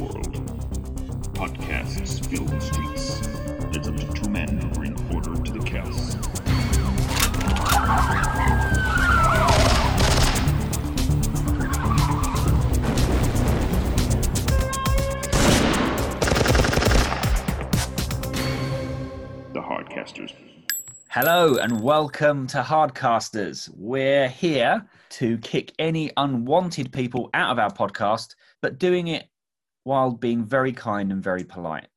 world. Podcasts fill the streets. It's up to two men bring order to the chaos. The Hardcasters. Hello and welcome to Hardcasters. We're here to kick any unwanted people out of our podcast, but doing it while being very kind and very polite.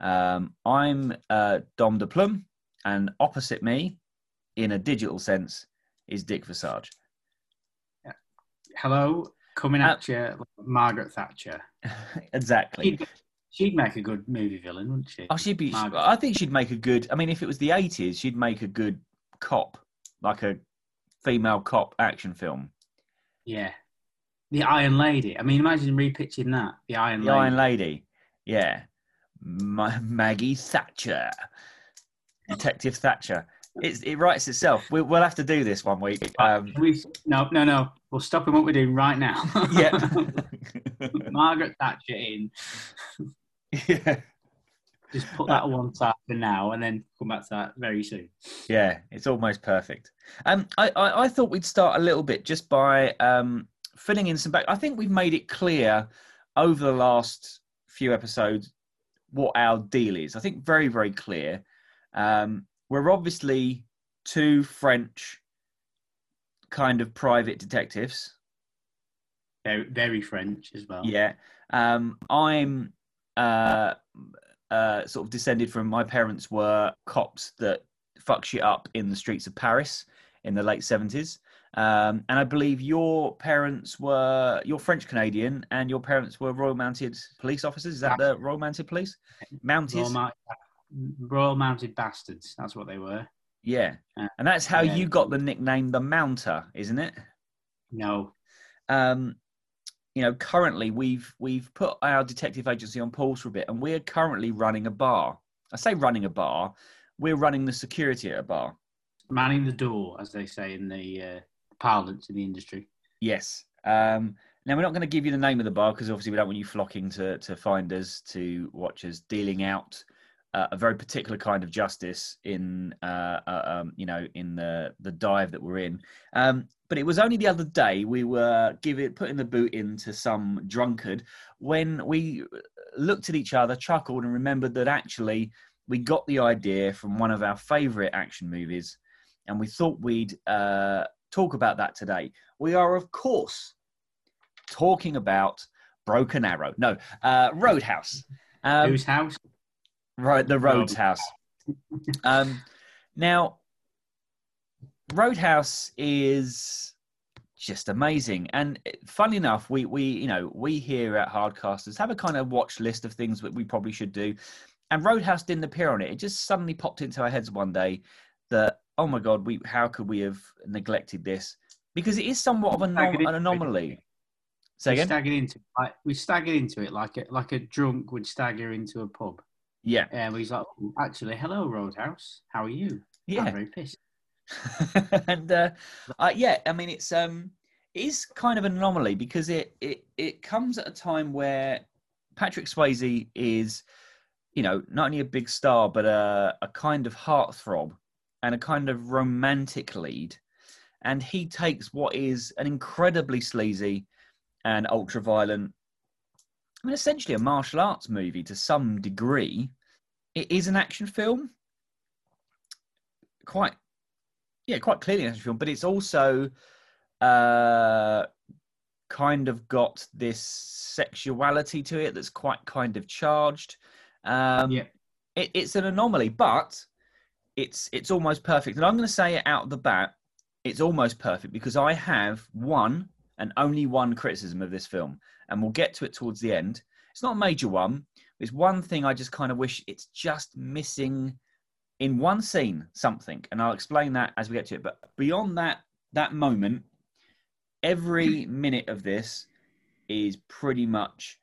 Um, I'm uh, Dom de Plum, and opposite me, in a digital sense, is Dick Visage. Hello, coming at you, like Margaret Thatcher. exactly. She'd, she'd make a good movie villain, wouldn't she? Oh, she'd be. Margaret. I think she'd make a good. I mean, if it was the '80s, she'd make a good cop, like a female cop action film. Yeah. The Iron Lady. I mean, imagine repitching that. The Iron The Lady. Iron Lady. Yeah. Ma- Maggie Thatcher. Detective Thatcher. It's, it writes itself. We, we'll have to do this one week. Um, We, no, no, no. We'll stop in what we're doing right now. yeah. Margaret Thatcher in. yeah. Just put that one side for now and then come back to that very soon. Yeah. It's almost perfect. Um, I, I, I thought we'd start a little bit just by um, filling in some back. I think we've made it clear over the last few episodes what our deal is. I think very, very clear. Um, we're obviously two French kind of private detectives. Very, very French as well. Yeah. Um, I'm uh, uh, sort of descended from my parents were cops that fuck shit up in the streets of Paris in the late 70s. Um, and I believe your parents were you're French Canadian, and your parents were Royal Mounted Police officers. Is that the Royal Mounted Police? Mounted, Royal, Royal Mounted Bastards. That's what they were. yeah. Uh, And that's how yeah. you got the nickname the Mounter, isn't it? No. um, you know, currently we've we've put our detective agency on pause for a bit, and we're currently running a bar. I say running a bar. We're running the security at a bar. Manning the door, as they say in the uh, parlance in the industry. Yes. Um, now we're not going to give you the name of the bar because obviously we don't want you flocking to to find us to watch us dealing out uh, a very particular kind of justice in uh, uh, um, you know in the the dive that we're in. Um, but it was only the other day we were giving putting the boot into some drunkard when we looked at each other, chuckled, and remembered that actually we got the idea from one of our favourite action movies, and we thought we'd uh, talk about that today. We are, of course, talking about Broken Arrow. No, uh, Roadhouse. Um, Whose house? right, the Rhodes House. Um, now, Roadhouse is just amazing, and funny enough, we we you know we here at Hardcasters have a kind of watch list of things that we probably should do, and Roadhouse didn't appear on it. It just suddenly popped into our heads one day that oh my god, we how could we have neglected this? Because it is somewhat of a nom- an anomaly. Say we again? staggered into it, like we staggered into it like a like a drunk would stagger into a pub. Yeah, And he's like, "Oh, actually, hello, Roadhouse. How are you? yeah. I'm very pissed. and uh, uh, yeah, I mean it's um it is kind of an anomaly because it it it comes at a time where Patrick Swayze is, you know, not only a big star but a a kind of heartthrob and a kind of romantic lead, and he takes what is an incredibly sleazy and ultra violent. I mean, essentially a martial arts movie to some degree. It is an action film, quite yeah, quite clearly an action film, but it's also uh, kind of got this sexuality to it that's quite kind of charged. Um, Yeah. it, it's an anomaly, but it's it's almost perfect. And I'm going to say it out the bat, it's almost perfect because I have one and only one criticism of this film, and we'll get to it towards the end. It's not a major one. It's one thing I just kind of wish it's just missing in one scene something and i'll explain that as we get to it but beyond that that moment every minute of this is pretty much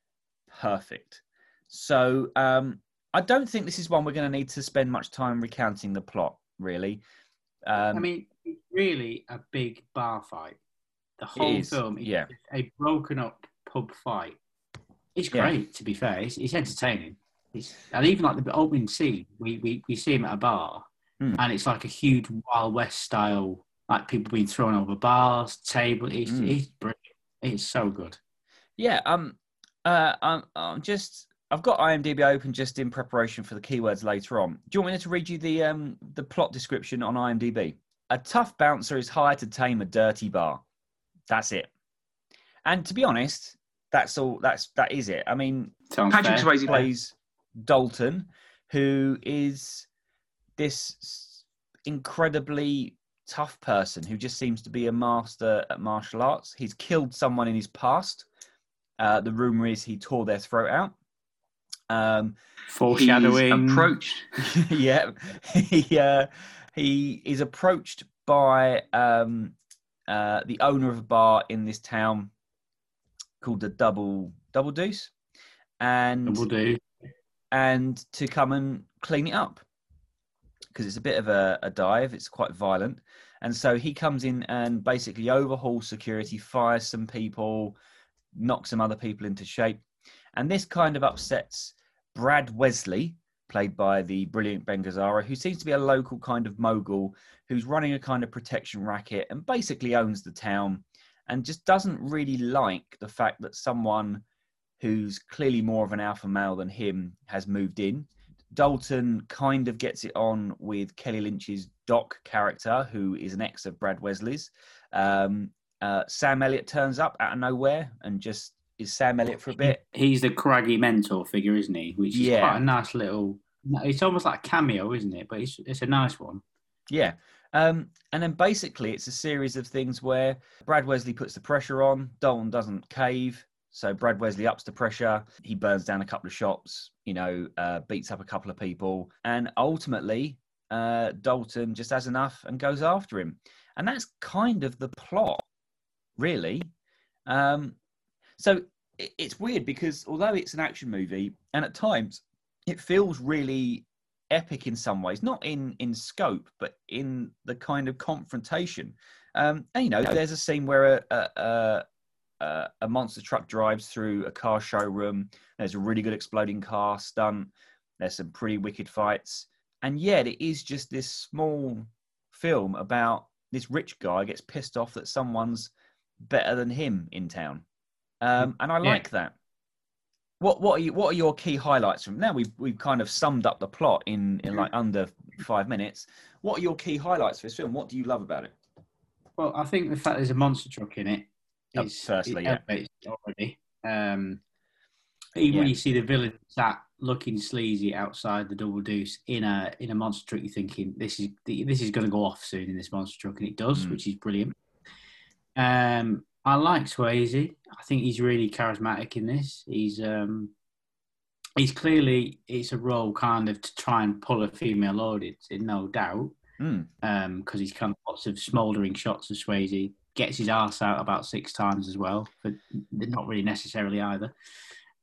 perfect so um i don't think this is one we're going to need to spend much time recounting the plot really um I mean, it's really a big bar fight. The whole is, film is yeah. a broken up pub fight it's Yeah. great. To be fair, it's, it's entertaining. It's, and even like the opening scene, we, we, we see him at a bar, Hmm. and it's like a huge Wild West style, like people being thrown over bars, table. It's Hmm. it's brilliant. It's so good. Yeah, um, uh, I'm, I'm just. I've got IMDb open just in preparation for the keywords later on. Do you want me to read you the um the plot description on IMDb? A tough bouncer is hired to tame a dirty bar. That's it. And to be honest, that's all. That's that is it. I mean, Sounds Patrick fair. Swayze plays Dalton, who is this incredibly tough person who just seems to be a master at martial arts. He's killed someone in his past. Uh, the rumor is he tore their throat out. Um, Foreshadowing. Approached. yeah, he uh, he is approached by um, uh, the owner of a bar in this town called the Double Double Deuce, and Double do. and to come and clean it up because it's a bit of a, a dive. It's quite violent, and so he comes in and basically overhauls security, fires some people, knocks some other people into shape, and this kind of upsets Brad Wesley, played by the brilliant Ben Gazzara, who seems to be a local kind of mogul who's running a kind of protection racket and basically owns the town, and just doesn't really like the fact that someone who's clearly more of an alpha male than him, has moved in. Dalton kind of gets it on with Kelly Lynch's Doc character, who is an ex of Brad Wesley's. Um, uh, Sam Elliott turns up out of nowhere and just is Sam Elliott for a bit. He's the craggy mentor figure, isn't he? Which is Yeah. quite a nice little. It's almost like a cameo, isn't it? But it's it's a nice one. Yeah. Um, and then basically, it's a series of things where Brad Wesley puts the pressure on, Dalton doesn't cave. So Brad Wesley ups the pressure. He burns down a couple of shops, you know, uh, beats up a couple of people. And ultimately, uh, Dalton just has enough and goes after him. And that's kind of the plot, really. Um, so it's weird because although it's an action movie, and at times it feels really epic in some ways, not in in scope, but in the kind of confrontation. Um, and you know, there's a scene where a, a, a a a monster truck drives through a car showroom. There's a really good exploding car stunt. There's some pretty wicked fights, and yet it is just this small film about this rich guy gets pissed off that someone's better than him in town, um, and I Yeah. like that. What what are you, what are your key highlights from now? We've we've kind of summed up the plot in in like under five minutes. What are your key highlights for this film? What do you love about it? Well, I think the fact there's a monster truck in it Oh, is firstly, it yeah. already. Um, even when you see the villain sat looking sleazy outside the double deuce in a in a monster truck, you're thinking this is this is going to go off soon in this monster truck, and it does, Mm. which is brilliant. Um, I like Swayze. I think he's really charismatic in this. He's um, he's clearly it's a role kind of to try and pull a female audience in, no doubt Mm. because he's kind of lots of smouldering shots of Swayze. Gets his ass out about six times as well, but not really necessarily either.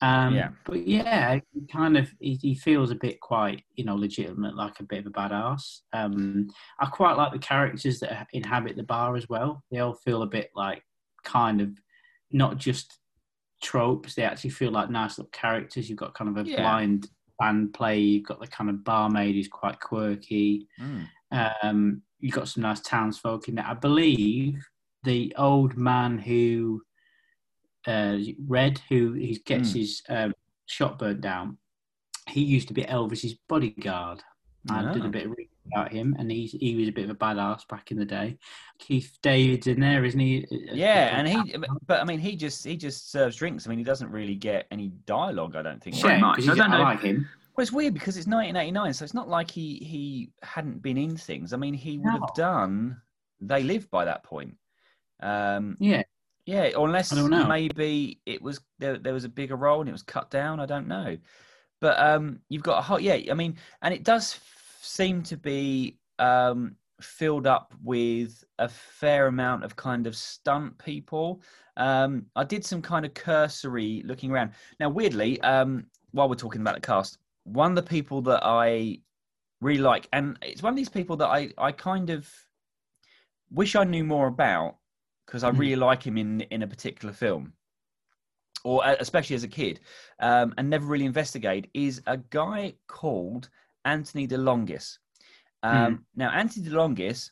Um, Yeah. But yeah, he kind of he, he feels a bit quite you know legitimate, like a bit of a badass. Um, I quite like the characters that inhabit the bar as well. They all feel a bit like kind of not just tropes. They actually feel like nice little characters. You've got kind of a Yeah. blind band play. You've got the kind of barmaid who's quite quirky. Mm. Um, you got some nice townsfolk in there. I believe the old man who uh, Red, who he gets Hmm. his um, shot burnt down. He used to be Elvis's bodyguard. I did Ah. a bit of reading about him, and he's he was a bit of a badass back in the day. Keith David's in there, isn't he? Yeah, and he, but I mean, he just he just serves drinks. I mean, he doesn't really get any dialogue. I don't think. yeah, Well, 'cause I don't know. like him. Well, it's weird because it's 1989, so it's not like he he hadn't been in things. I mean, he would No. have done. They lived by that point. Um, Yeah, yeah, or unless I don't know. maybe it was there. There was a bigger role and it was cut down. I don't know, but um, you've got a whole yeah. I mean, and it does f- seem to be um, filled up with a fair amount of kind of stunt people. Um, I did some kind of cursory looking around. Now, weirdly, um, while we're talking about the cast, one of the people that I really like, and it's one of these people that I, I kind of wish I knew more about because I Mhm. really like him in in a particular film. or uh, especially as a kid, um, and never really investigate, is a guy called Anthony DeLongis. Um, Now, Anthony DeLongis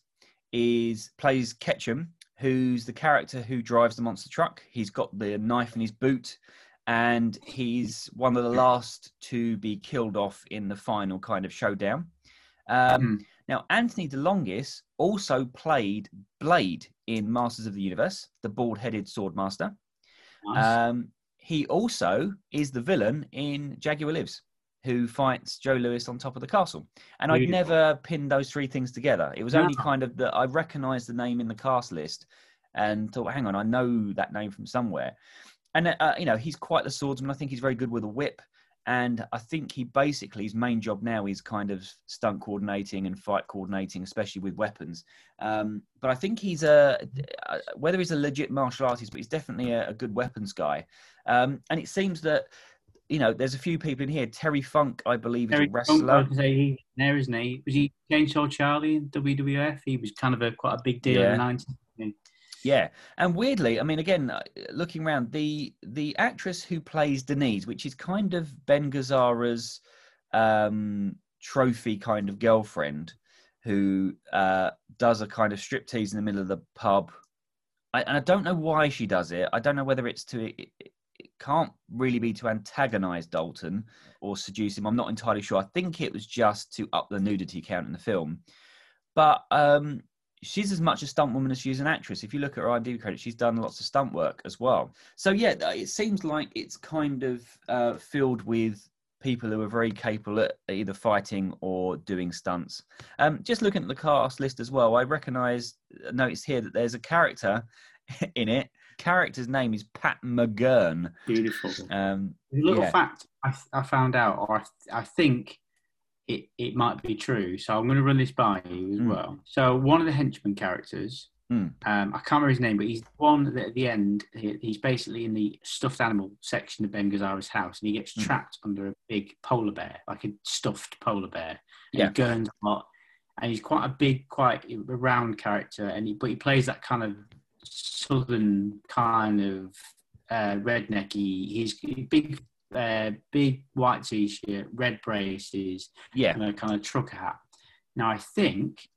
is plays Ketchum, who's the character who drives the monster truck. He's got the knife in his boot, and he's one of the last to be killed off in the final kind of showdown. Um, Hmm. Now, Anthony DeLongis also played Blade in Masters of the Universe, the bald-headed sword master. Nice. Um, he also is the villain in Jaguar Lives, who fights Joe Lewis on top of the castle. And I'd Beautiful. never pinned those three things together. It was No. only kind of that I recognised the name in the cast list and thought, hang on, I know that name from somewhere. And uh, you know, he's quite the swordsman. I think he's very good with a whip. And I think he basically his main job now is kind of stunt coordinating and fight coordinating, especially with weapons. Um, but I think he's a uh, whether he's a legit martial artist, but he's definitely a, a good weapons guy. Um, and it seems that you know there's a few people in here. Terry Funk, I believe, is Terry a Funk, wrestler. I can say he there, isn't he? Was he Chainsaw Charlie in WWF? He was kind of a quite a big deal in Yeah. the nineties. Yeah, and weirdly, I mean, again, uh, looking around, the the actress who plays Denise, which is kind of Ben Gazzara's um, trophy kind of girlfriend, who uh, does a kind of striptease in the middle of the pub. I, and I don't know why she does it. I don't know whether it's to. Can't really be to antagonize Dalton or seduce him. I'm not entirely sure. I think it was just to up the nudity count in the film. But um, she's as much a stunt woman as she is an actress. If you look at her IMDb credit, she's done lots of stunt work as well. So yeah, it seems like it's kind of uh, filled with people who are very capable at either fighting or doing stunts. Um, just looking at the cast list as well, I recognise, noticed here that there's a character in it. Character's name is Pat McGurn. Beautiful. Um, little Yeah. fact I, I found out, or I, I think it, it might be true. So I'm going to run this by you as Mm. well. So one of the henchman characters, Mm. um, I can't remember his name, but he's the one that at the end, he, he's basically in the stuffed animal section of Ben Gazzara's house, and he gets Mm. trapped under a big polar bear, like a stuffed polar bear. And Yeah. He gurns a lot, and he's quite a big, quite a round character, and he, but he plays that kind of southern kind of uh, rednecky. He's big, uh, big white t-shirt, red braces, yeah, and a kind of trucker hat. Now, I think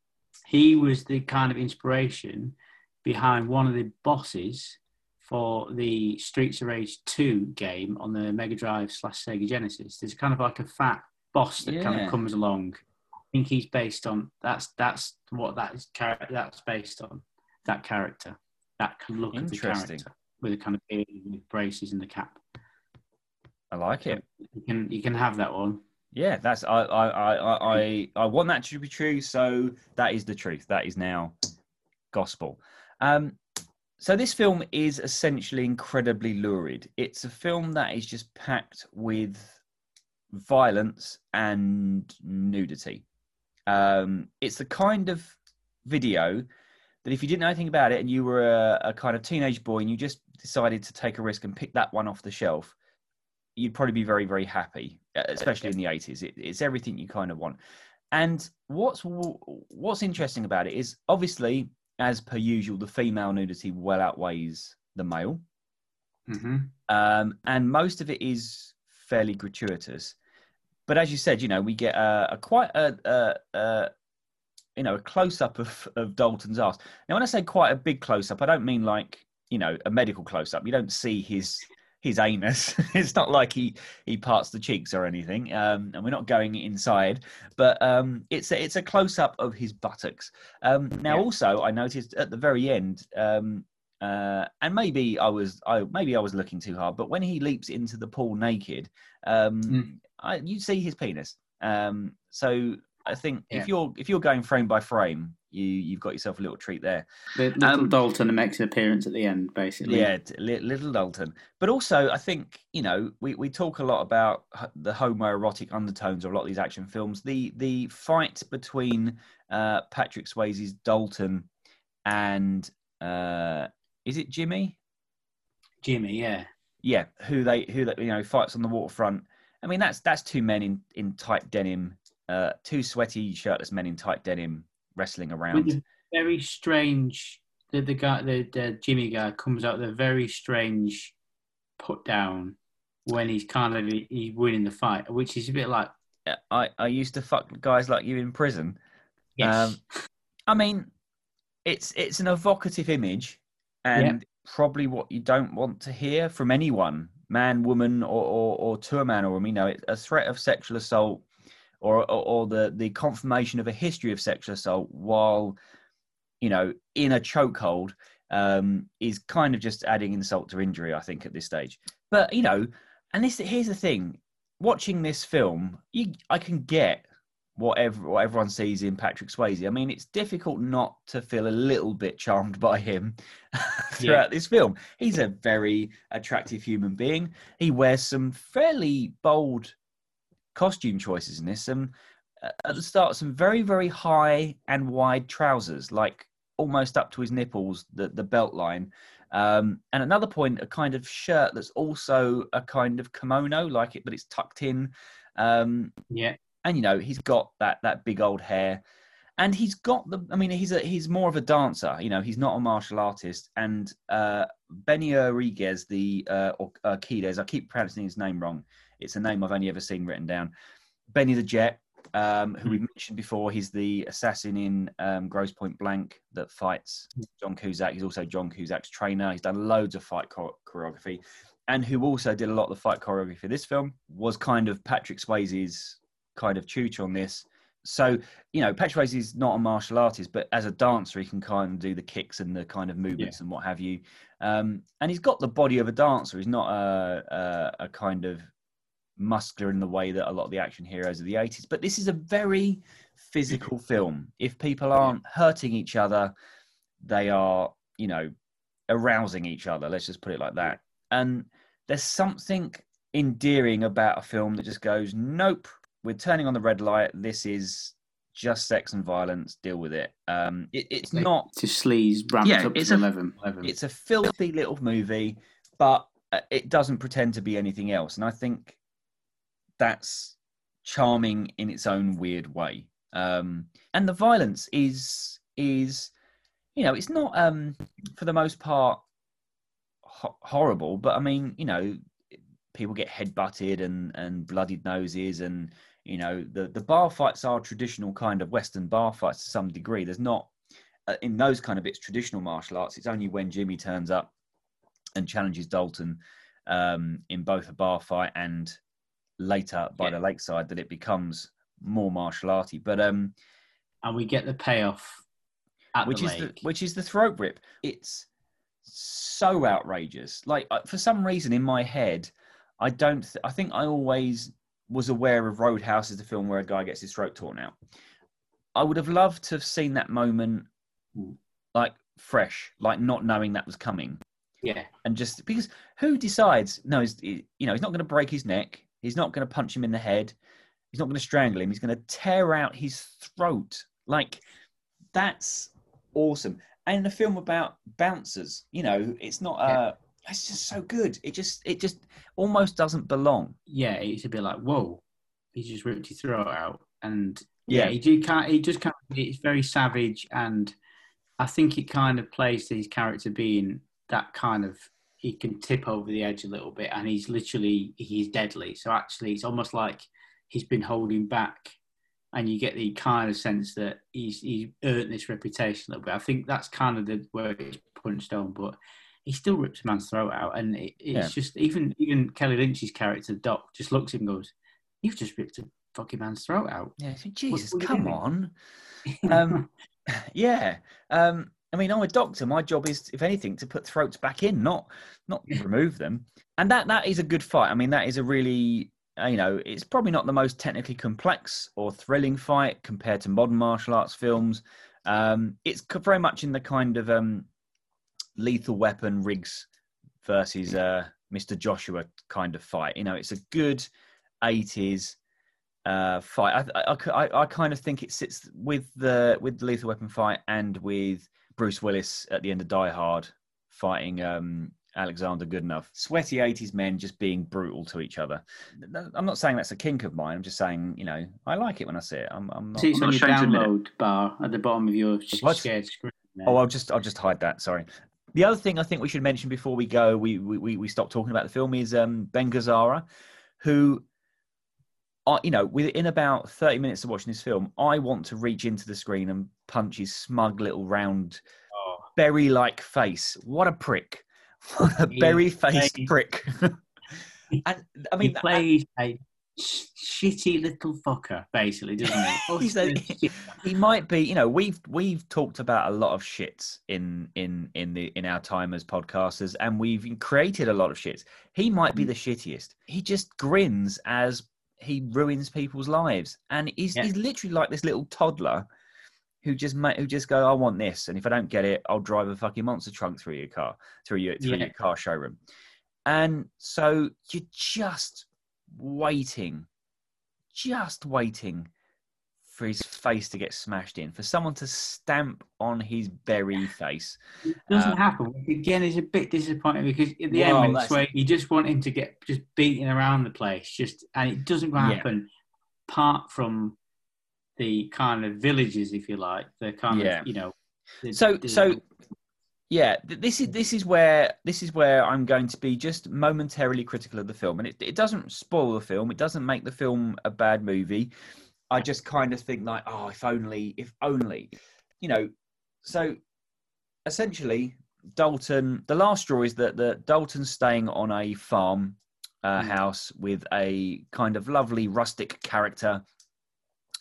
he was the kind of inspiration behind one of the bosses for the Streets of Rage 2 game on the Mega Drive slash Sega Genesis. There's kind of like a fat boss that kind of comes along. I think he's based on that's that's what that is character that's based on that character that can look of the Interesting. character with the kind of beard with braces and the cap. I like it. You can you can have that one. Yeah, that's I I I I I- I want that to be true. So that is the truth. That is now gospel. Um, so this film is essentially incredibly lurid. It's a film that is just packed with violence and nudity. Um, it's the kind of video that if you didn't know anything about it and you were a, a kind of teenage boy and you just decided to take a risk and pick that one off the shelf, you'd probably be very very happy uh, especially in the 80s it, it's everything you kind of want. And what's what's interesting about it is obviously as per usual the female nudity well outweighs the male. Mm-hmm. um, and most of it is fairly gratuitous. But as you said you know we get a, a quite a, a, a you know a close up of, of dalton's ass now when i say quite a big close up i don't mean like you know a medical close up you don't see his his anus it's not like he he parts the cheeks or anything um and we're not going inside but um it's a, it's a close up of his buttocks um now Yeah. also i noticed at the very end um uh, and maybe I was, I maybe I was looking too hard. But when he leaps into the pool naked, um, Mm. I, you see his penis. Um, so I think Yeah. if you're if you're going frame by frame, you you've got yourself a little treat there. Little Um, Dalton makes an appearance at the end, basically. Yeah, little Dalton. But also, I think you know we, we talk a lot about the homoerotic undertones of a lot of these action films. The the fight between uh, Patrick Swayze's Dalton and uh, is it Jimmy? Jimmy, yeah. Yeah, who they who that you know fights on the waterfront. I mean, that's that's two men in in tight denim, uh, two sweaty shirtless men in tight denim wrestling around. very strange. The, the guy, the, the Jimmy guy, comes out with a very strange put down when he's kind of he's winning the fight, which is a bit like I, I used to fuck guys like you in prison. yes, Um, I mean, it's it's an evocative image, and probably what you don't want to hear from anyone, man, woman, or or, or to a man or woman. You know, it, a threat of sexual assault, or, or or the the confirmation of a history of sexual assault while, you know, in a chokehold, um, is kind of just adding insult to injury. I think at this stage, but you know, and this here's the thing: watching this film, you, I can get whatever what everyone sees in Patrick Swayze. I mean, it's difficult not to feel a little bit charmed by him throughout this film. He's a very attractive human being. He wears some fairly bold costume choices in this. Uh, at the start, some very very high and wide trousers, like almost up to his nipples, the the belt line. Um, and another point, a kind of shirt that's also a kind of kimono, like it, but it's tucked in. Um, yeah, and you know he's got that that big old hair and he's got the i mean he's a he's more of a dancer you know he's not a martial artist and uh benny rodriguez the uh or uh, i keep pronouncing his name wrong it's a name i've only ever seen written down benny the jet um, who we mentioned before, he's the assassin in um, Grosse Pointe Blank that fights John Cusack. He's also John Cusack's trainer. He's done loads of fight cho- choreography, and who also did a lot of the fight choreography for this film was kind of Patrick Swayze's kind of tutor on this. So, you know, Patrick Swayze is not a martial artist, but as a dancer, he can kind of do the kicks and the kind of movements and what have you. Um, and he's got the body of a dancer. He's not a, a, a kind of muscular in the way that a lot of the action heroes of the 80s. But this is a very physical film. If people aren't hurting each other, they are, you know, arousing each other. Let's just put it like that. And there's something endearing about a film that just goes, nope, we're turning on the red light. This is just sex and violence. Deal with it. Um, it it's Like, not. to sleaze ramped Yeah, up it's to a- 11. 11. It's a filthy little movie, but uh, it doesn't pretend to be anything else. And I think that's charming in its own weird way. Um, and the violence is is you know it's not um, for the most part ho- horrible, but I mean you know people get headbutted and and bloodied noses and you know the the bar fights are traditional kind of western bar fights to some degree there's not uh, in those kind of bits traditional martial arts it's only when jimmy turns up and challenges dalton um, in both a bar fight and later by Yeah. the lakeside that it becomes more martial arty but um and we get the payoff at which the is the which is the throat rip. It's so outrageous. Like for some reason in my head, I don't. Th- I think I always was aware of Roadhouse as the film where a guy gets his throat torn out. I would have loved to have seen that moment, like fresh, like not knowing that was coming, yeah, and just because who decides? No, he's, he- you know, he's not going to break his neck. He's not going to punch him in the head. He's not going to strangle him. He's going to tear out his throat. Like that's awesome. And the film about bouncers, you know, it's not. Uh, It's just so good. It just, it just almost doesn't belong. yeah, it's a bit like whoa, he just ripped his throat out, and Yeah. yeah, he do can't. He just can't. It's very savage, and I think it kind of plays to his character being that kind of. He can tip over the edge a little bit, and he's literally he's deadly. So actually, it's almost like he's been holding back, and you get the kind of sense that he's he's earned this reputation a little bit. I think that's kind of the where it's punched on, but he still rips a man's throat out, and it, it's Yeah. just even even Kelly Lynch's character Doc just looks at him and goes, "You've just ripped a fucking man's throat out." Yeah, Jesus, come on. Um, yeah. Um, I mean, I'm a doctor. My job is, if anything, to put throats back in, not not remove them. And that that is a good fight. I mean, that is a really, uh, you know, it's probably not the most technically complex or thrilling fight compared to modern martial arts films. Um, it's very much in the kind of um, lethal weapon Riggs versus uh, Mr. Joshua kind of fight. You know, it's a good 80s uh, fight. I, I, I, I kind of think it sits with the with the Lethal Weapon fight and with Bruce Willis at the end of Die Hard fighting um, Alexander Godunov. Sweaty 80s men just being brutal to each other. I'm not saying that's a kink of mine. I'm just saying, you know, I like it when I see it. I'm, I'm not. See, it's I'm on your ashamed to download bar at the bottom of your sh- What? shared screen. there. Oh, I'll just I'll just hide that. Sorry. The other thing I think we should mention before we go, we we, we stop talking about the film is um, Ben Gazzara, who, uh, you know, within about thirty minutes of watching this film, I want to reach into the screen and punch his smug little round, Oh, berry-like face. What a prick! What a berry-faced prick. and I he mean, plays a shitty little fucker, basically, doesn't he? A- he might be you know we've we've talked about a lot of shits in in in the in our time as podcasters and we've created a lot of shits he might be Mm. the shittiest he just grins as he ruins people's lives and he's Yeah. he's literally like this little toddler who just ma- who just go i want this and if i don't get it i'll drive a fucking monster truck through your car through your through Yeah. your car showroom and so you're just waiting just waiting for his face to get smashed in, for someone to stamp on his berry face. It doesn't Um, happen. Again, it's a bit disappointing because at the Well, end, when that's- it's where you just want him to get just beaten around the place, just and it doesn't Yeah. happen. Apart from the kind of villages, if you like, the kind Yeah. of you know. the- So, the- so yeah, this is this is where this is where I'm going to be just momentarily critical of the film, and it, it doesn't spoil the film. It doesn't make the film a bad movie. I just kind of think like, oh, if only, if only, you know. So, essentially, Dalton. The last straw is that the Dalton's staying on a farm uh, Mm. house with a kind of lovely rustic character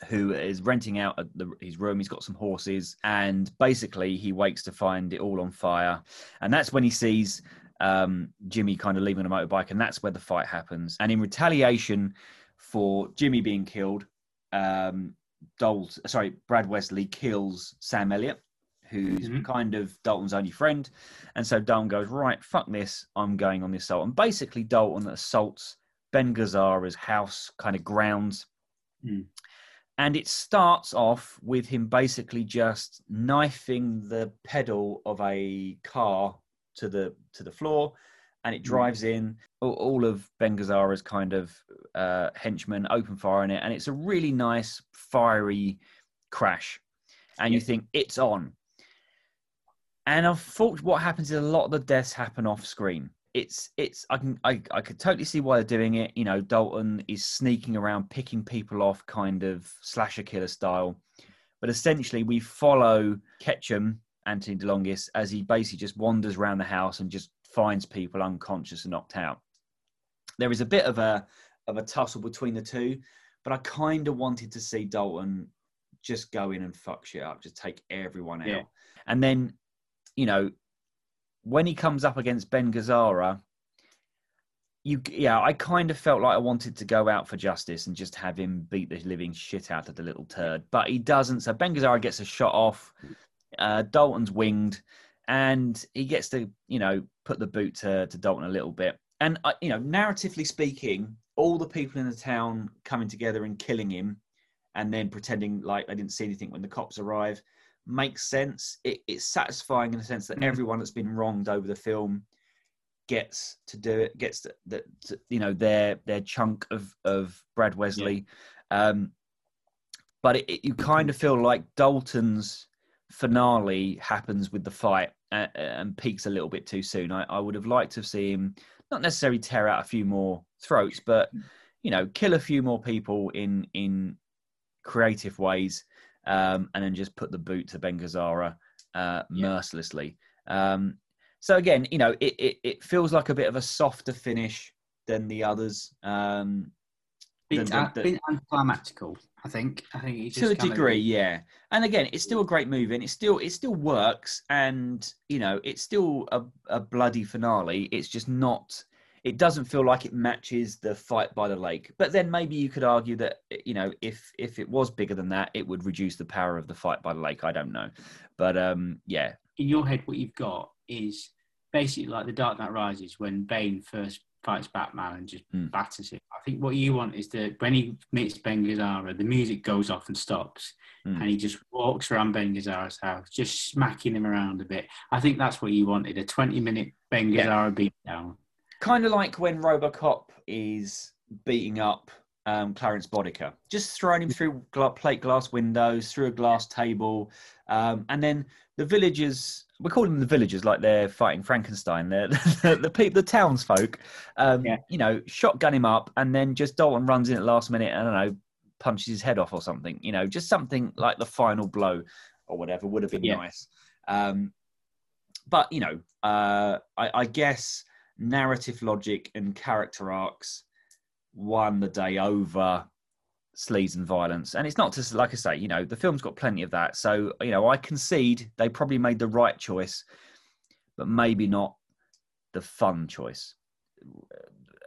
who is renting out the, his room. He's got some horses, and basically he wakes to find it all on fire. And that's when he sees um, Jimmy kind of leaving on a motorbike, and that's where the fight happens. And in retaliation for Jimmy being killed, um, Dolt, sorry, Brad Wesley kills Sam Elliott, who's Mhm. kind of Dalton's only friend. And so Dalton goes, right, fuck this, I'm going on the assault. And basically, Dalton assaults Ben Gazzara's house, kind of grounds. Mm. And it starts off with him basically just knifing the pedal of a car to the to the floor, and it Mm. drives in. All, of Ben Gazzara's kind of uh, henchmen open fire on it, and it's a really nice fiery crash. And you think it's on. And unfortunately, what happens is a lot of the deaths happen off screen. It's it's I can I, I could totally see why they're doing it. You know, Dalton is sneaking around, picking people off, kind of slasher killer style. But essentially, we follow Ketchum, Anthony DeLongis, as he basically just wanders around the house and just finds people unconscious and knocked out. There is a bit of a of a tussle between the two, but I kind of wanted to see Dalton just go in and fuck shit up, just take everyone out. Yeah. And then, you know, when he comes up against Ben Gazzara, you yeah, I kind of felt like I wanted to go out for justice and just have him beat the living shit out of the little turd, but he doesn't. So Ben Gazzara gets a shot off. Uh, Dalton's winged, and he gets to you know put the boot to, to Dalton a little bit. And uh, you know, narratively speaking, all the people in the town coming together and killing him, and then pretending like they didn't see anything when the cops arrive, makes sense. It, it's satisfying in the sense that Mhm. everyone that's been wronged over the film gets to do it, gets the to, you know their their chunk of of Brad Wesley. Um, but it, it, you kind of feel like Dalton's finale happens with the fight and, and peaks a little bit too soon. I, I would have liked to have seen him not necessarily tear out a few more throats, but you know, kill a few more people in in creative ways, um, and then just put the boot to Ben Gazzara uh, Yeah. mercilessly. Um, so again, you know, it, it it feels like a bit of a softer finish than the others. Um, Bit, the- uh, the- anticlimactical, I think. I think it's to a kind of- degree, yeah. And again, it's still a great movie, and it still it still works, and you know, it's still a, a bloody finale. It's just not. It doesn't feel like it matches the fight by the lake. But then maybe you could argue that you know, if if it was bigger than that, it would reduce the power of the fight by the lake. I don't know, but um, yeah, in your head, what you've got is basically like the Dark Knight Rises when Bane first fights Batman and just Hmm. batters him. I think what you want is that when he meets Ben Gazzara, the music goes off and stops, Hmm. and he just walks around Ben Gazzara's house, just smacking him around a bit. I think that's what you wanted a 20 minute Ben Yeah. Gazzara beatdown. Kind of like when RoboCop is beating up um, Clarence Boddicker, just throwing him through gla- plate glass windows, through a glass table, um, and then the villagers. We call them the villagers, like they're fighting Frankenstein. They're the, the people, the townsfolk. Um, Yeah. You know, shotgun him up, and then just Dalton runs in at last minute. I don't know, punches his head off or something. You know, just something like the final blow or whatever would have been Yeah. nice. Um, but you know, uh, I, I guess narrative logic and character arcs won the day over sleaze and violence. And it's not just like I say, you know, the film's got plenty of that. So you know, I concede they probably made the right choice, but maybe not the fun choice.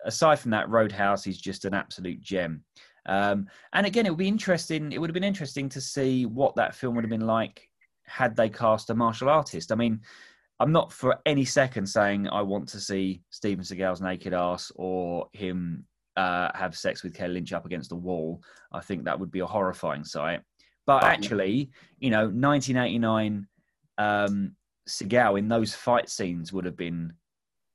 Aside from that, Roadhouse is just an absolute gem. Um, and again, it would be interesting. It would have been interesting to see what that film would have been like had they cast a martial artist. I mean, I'm not for any second saying I want to see Steven Seagal's naked ass or him uh, have sex with Kelly Lynch up against the wall. I think that would be a horrifying sight. But actually, you know, 1989 um, Seagal in those fight scenes would have been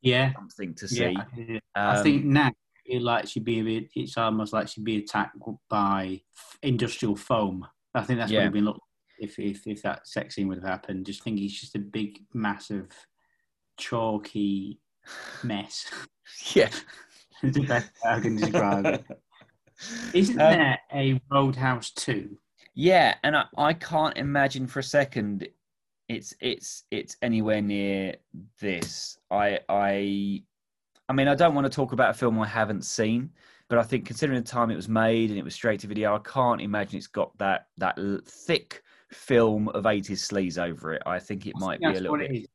Yeah, something to yeah. see. I- Um, I think now it like should be a bit, it's almost like she'd be attacked by industrial foam. I think that's Yeah. what it'd been if, if if that sex scene would have happened. Just think it's just a big, massive, chalky mess. yeah. It's the best I can describe it. Isn't Um, there a Roadhouse two? Yeah, and I, I can't imagine for a second it's it's it's anywhere near this. I I I mean I don't want to talk about a film I haven't seen, but I think considering the time it was made and it was straight to video, I can't imagine it's got that that thick film of 80s sleaze over it. I think it I might think be a little bit it.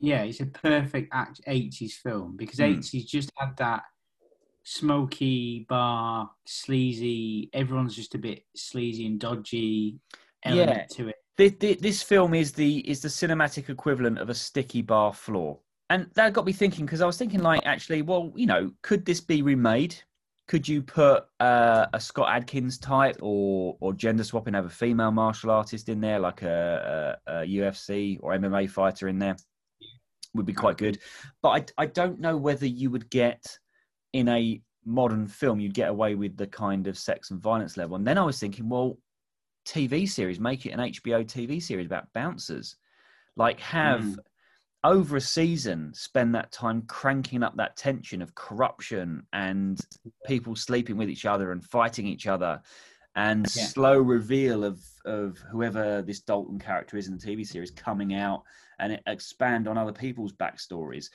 Yeah, it's a perfect act- 80s film because Hmm. 80s just had that smoky bar, sleazy. Everyone's just a bit sleazy and dodgy element Yeah. to it. this, this film is the is the cinematic equivalent of a sticky bar floor and that got me thinking because i was thinking like actually well you know could this be remade could you put uh, a scott adkins type or or gender swap and have a female martial artist in there like a, a, a ufc or mma fighter in there would be quite good but I, I don't know whether you would get in a modern film you'd get away with the kind of sex and violence level and then i was thinking well TV series, make it an HBO TV series about bouncers. Like have Mm. Over a season, spend that time cranking up that tension of corruption and people sleeping with each other and fighting each other, and Yeah. slow reveal of of whoever this Dalton character is in the TV series coming out and it expand on other people's backstories.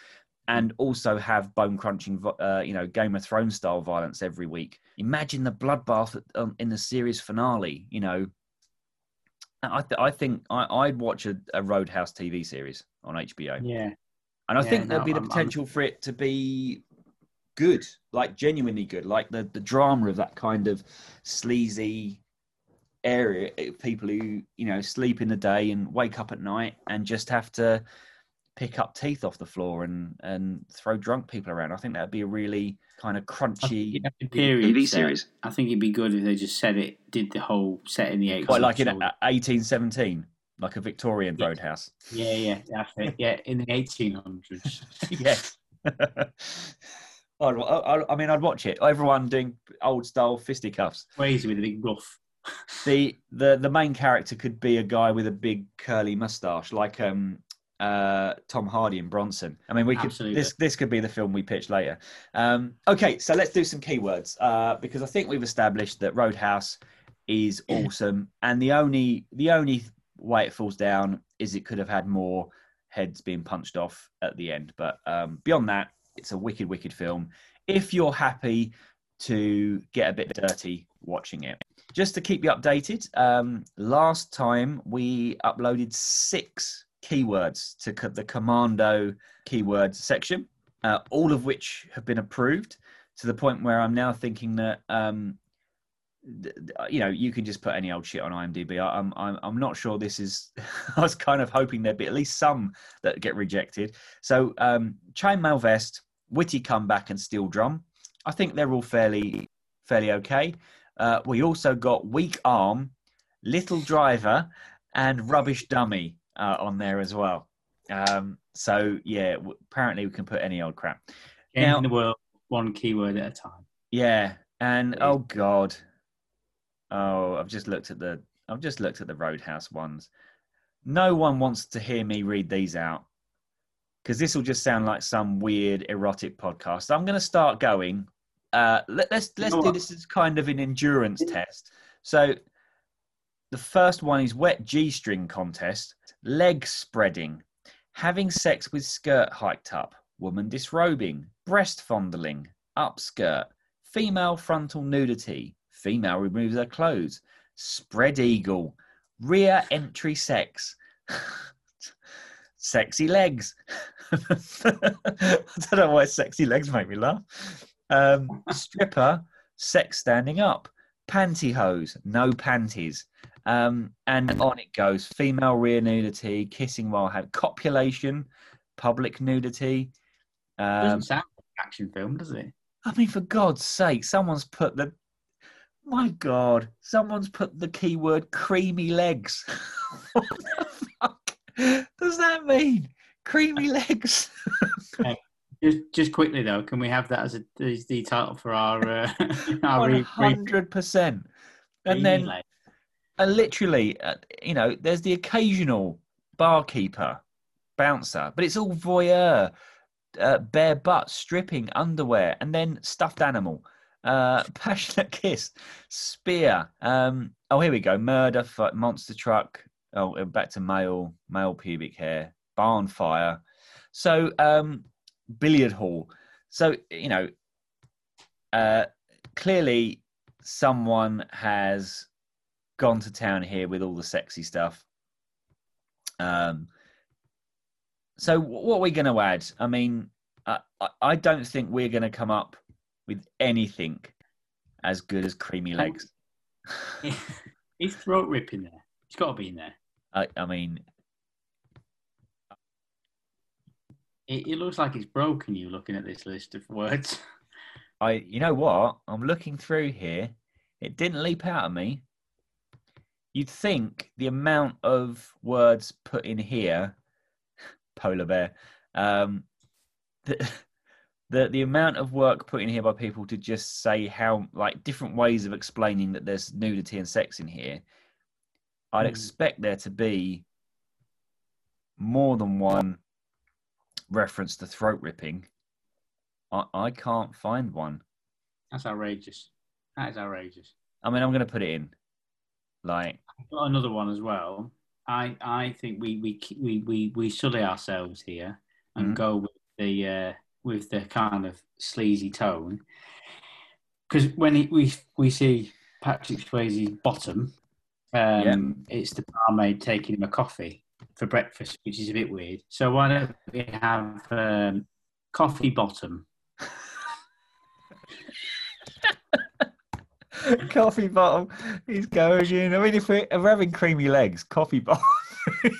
And also have bone crunching, uh, you know, Game of Thrones style violence every week. Imagine the bloodbath um, in the series finale. You know, I, th- I think I, I'd watch a, a Roadhouse TV series on HBO, Yeah. and I Yeah, think there'd no, be the I'm- I'm- potential for it to be good, like genuinely good, like the the drama of that kind of sleazy area. eh, People who you know sleep in the day and wake up at night and just have to pick up teeth off the floor and and throw drunk people around. I think that'd be a really kind of crunchy. it'd have a period TV set. series. I think it'd be good if they just said it, did the whole set in the 80s. Quite like in eighteen seventeen, like a Victorian Yeah. roadhouse. Yeah, yeah, that's it. Yeah, in the 1800s. yes. I'd, I, I mean, I'd watch it. Everyone doing old style fisticuffs. Crazy with a big bluff. The the the main character could be a guy with a big curly mustache, like um uh Tom Hardy and Bronson. I mean, we could Absolutely. this this could be the film we pitch later. Um, okay, so let's do some keywords uh, because I think we've established that Roadhouse is awesome, and the only the only way it falls down is it could have had more heads being punched off at the end. But um, beyond that, it's a wicked, wicked film. If you're happy to get a bit dirty watching it. Just to keep you updated, um, last time we uploaded six keywords to co- the Commando keywords section, uh, all of which have been approved to the point where I'm now thinking that. Um, th- th- you know, you can just put any old shit on IMDb. I- I'm, I'm, I'm not sure this is. I was kind of hoping there'd be at least some that get rejected. So, um, chainmail vest, witty comeback, and steel drum. I think they're all fairly, fairly okay. Uh, we also got weak arm, little driver, and rubbish dummy uh, on there as well. Um, so yeah, w- apparently we can put any old crap. Now- the world one keyword at a time. Yeah, And Please. oh god, oh I've just looked at the I've just looked at the Roadhouse ones. No one wants to hear me read these out because this will just sound like some weird erotic podcast. I'm going to start going. Uh, let, us let's do what? this as kind of an endurance test. So the first one is wet G-string contest, leg spreading, having sex with skirt hiked up, woman disrobing, breast fondling, upskirt, female frontal nudity, female removes her clothes, spread eagle, rear entry sex, sexy legs. I don't know why sexy legs make me laugh. Um, stripper, sex standing up, pantyhose, no panties. Um, and on it goes female rear nudity, kissing while had copulation, public nudity. Doesn't Um, sound like an action film, does it? I mean, for God's sake, someone's put the. My God, someone's put the keyword creamy legs. what the fuck does that mean? Creamy legs. Just, just quickly though, can we have that as, a, as the title for our uh, our One re- re- hundred percent. And then, uh, literally, uh, you know, there's the occasional barkeeper, bouncer, but it's all voyeur, uh, bare butt, stripping, underwear, and then stuffed animal, uh, passionate kiss, spear. Um, oh, here we go. Murder, f- monster truck. Oh, back to male, male pubic hair, barn fire. So, um, billiard hall. So, you know, uh, clearly someone has gone to town here with all the sexy stuff. Um, so what are we going to add? I mean, I, I- don't think we're going to come up with anything as good as creamy legs. Is throat ripping there? It's got to be in there. I, I mean, It, it looks like it's broken. You looking at this list of words. I you know what? I'm looking through here. It didn't leap out at me. You'd think the amount of words put in here, polar bear, um, the, the the amount of work put in here by people to just say how like different ways of explaining that there's nudity and sex in here. I'd Mm. expect there to be more than one reference to throat ripping. I, I can't find one. That's outrageous. That is outrageous. I mean, I'm going to put it in. Like, I've got another one as well. I I think we we we we, we sully ourselves here and Mhm. go with the uh, with the kind of sleazy tone because when he, we we see Patrick Swayze's bottom, um, it's the barmaid taking him a coffee for breakfast, which is a bit weird. So why don't we have um, coffee bottom? coffee bottom. He's going in. I mean, if we're, if we're having creamy legs, coffee bottom.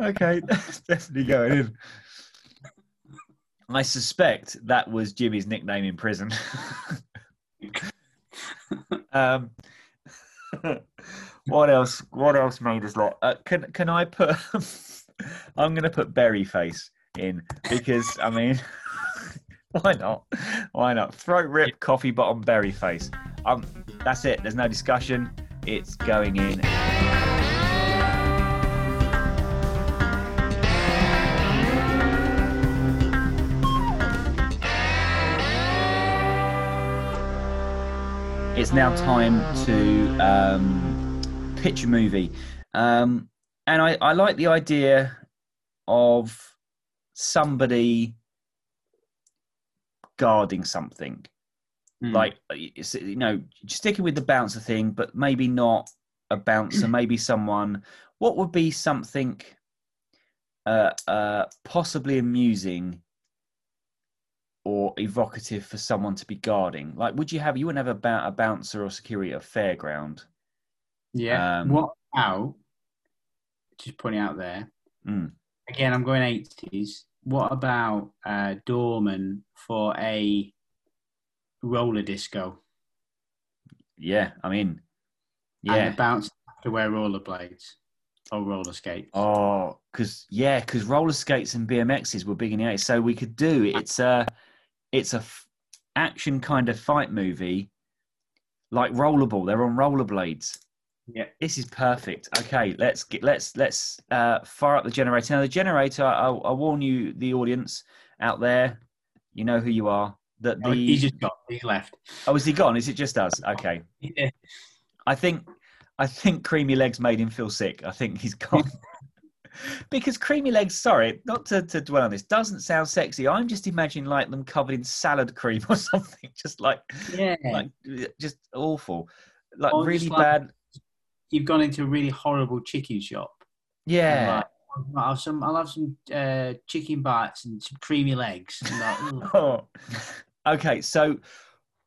Okay, that's definitely going in. I suspect that was Jimmy's nickname in prison. um, what else? What else made us like? Uh, can can I put? I'm going to put berry face in because I mean, why not? Why not? Throat rip, coffee bottom, berry face. Um, that's it. There's no discussion. It's going in. It's now time to um, pitch a movie. Um, and I, I like the idea of somebody guarding something. Hmm. Like, it's, you know, sticking with the bouncer thing, but maybe not a bouncer, maybe someone. What would be something uh, uh, possibly amusing or evocative for someone to be guarding? Like, would you have, you wouldn't have a, bou- a bouncer or security at a fairground. Yeah. Um, what about? Just putting out there. Mm. Again, I'm going eighties. What about uh, doorman for a roller disco? Yeah, I mean, And yeah, the bouncer to wear rollerblades. or roller skate. Oh, because yeah, because roller skates and BMXs were big in the 80s. So we could do it's a it's a f- action kind of fight movie, like rollerball. They're on rollerblades. Yeah. This is perfect. Okay, let's get let's let's uh, fire up the generator. Now the generator, I'll, I'll warn you, the audience out there, you know who you are. That the Oh, he just got. He left. oh, is he gone? Is it just us? Okay, Yeah. I think I think Creamy Legs made him feel sick. I think he's gone. because Creamy Legs, sorry, not to, to dwell on this, doesn't sound sexy. I'm just imagining like them covered in salad cream or something, just like Yeah. like just awful, like Or really like- bad. You've gone into a really horrible chicken shop. Yeah. I'll have some. I'll have some uh, chicken bites and some creamy legs. Like. Oh. okay, so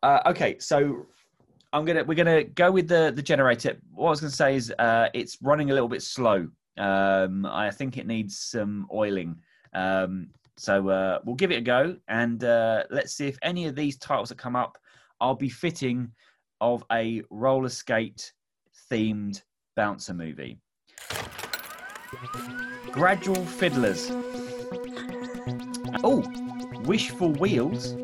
uh, okay, so I'm gonna we're gonna go with the the generator. What I was gonna say is uh, it's running a little bit slow. Um, I think it needs some oiling. Um, so uh, we'll give it a go, and uh, let's see if any of these titles that come up, I'll be fitting of a roller skate themed bouncer movie. Gradual Fiddlers. Oh, Wishful Wheels.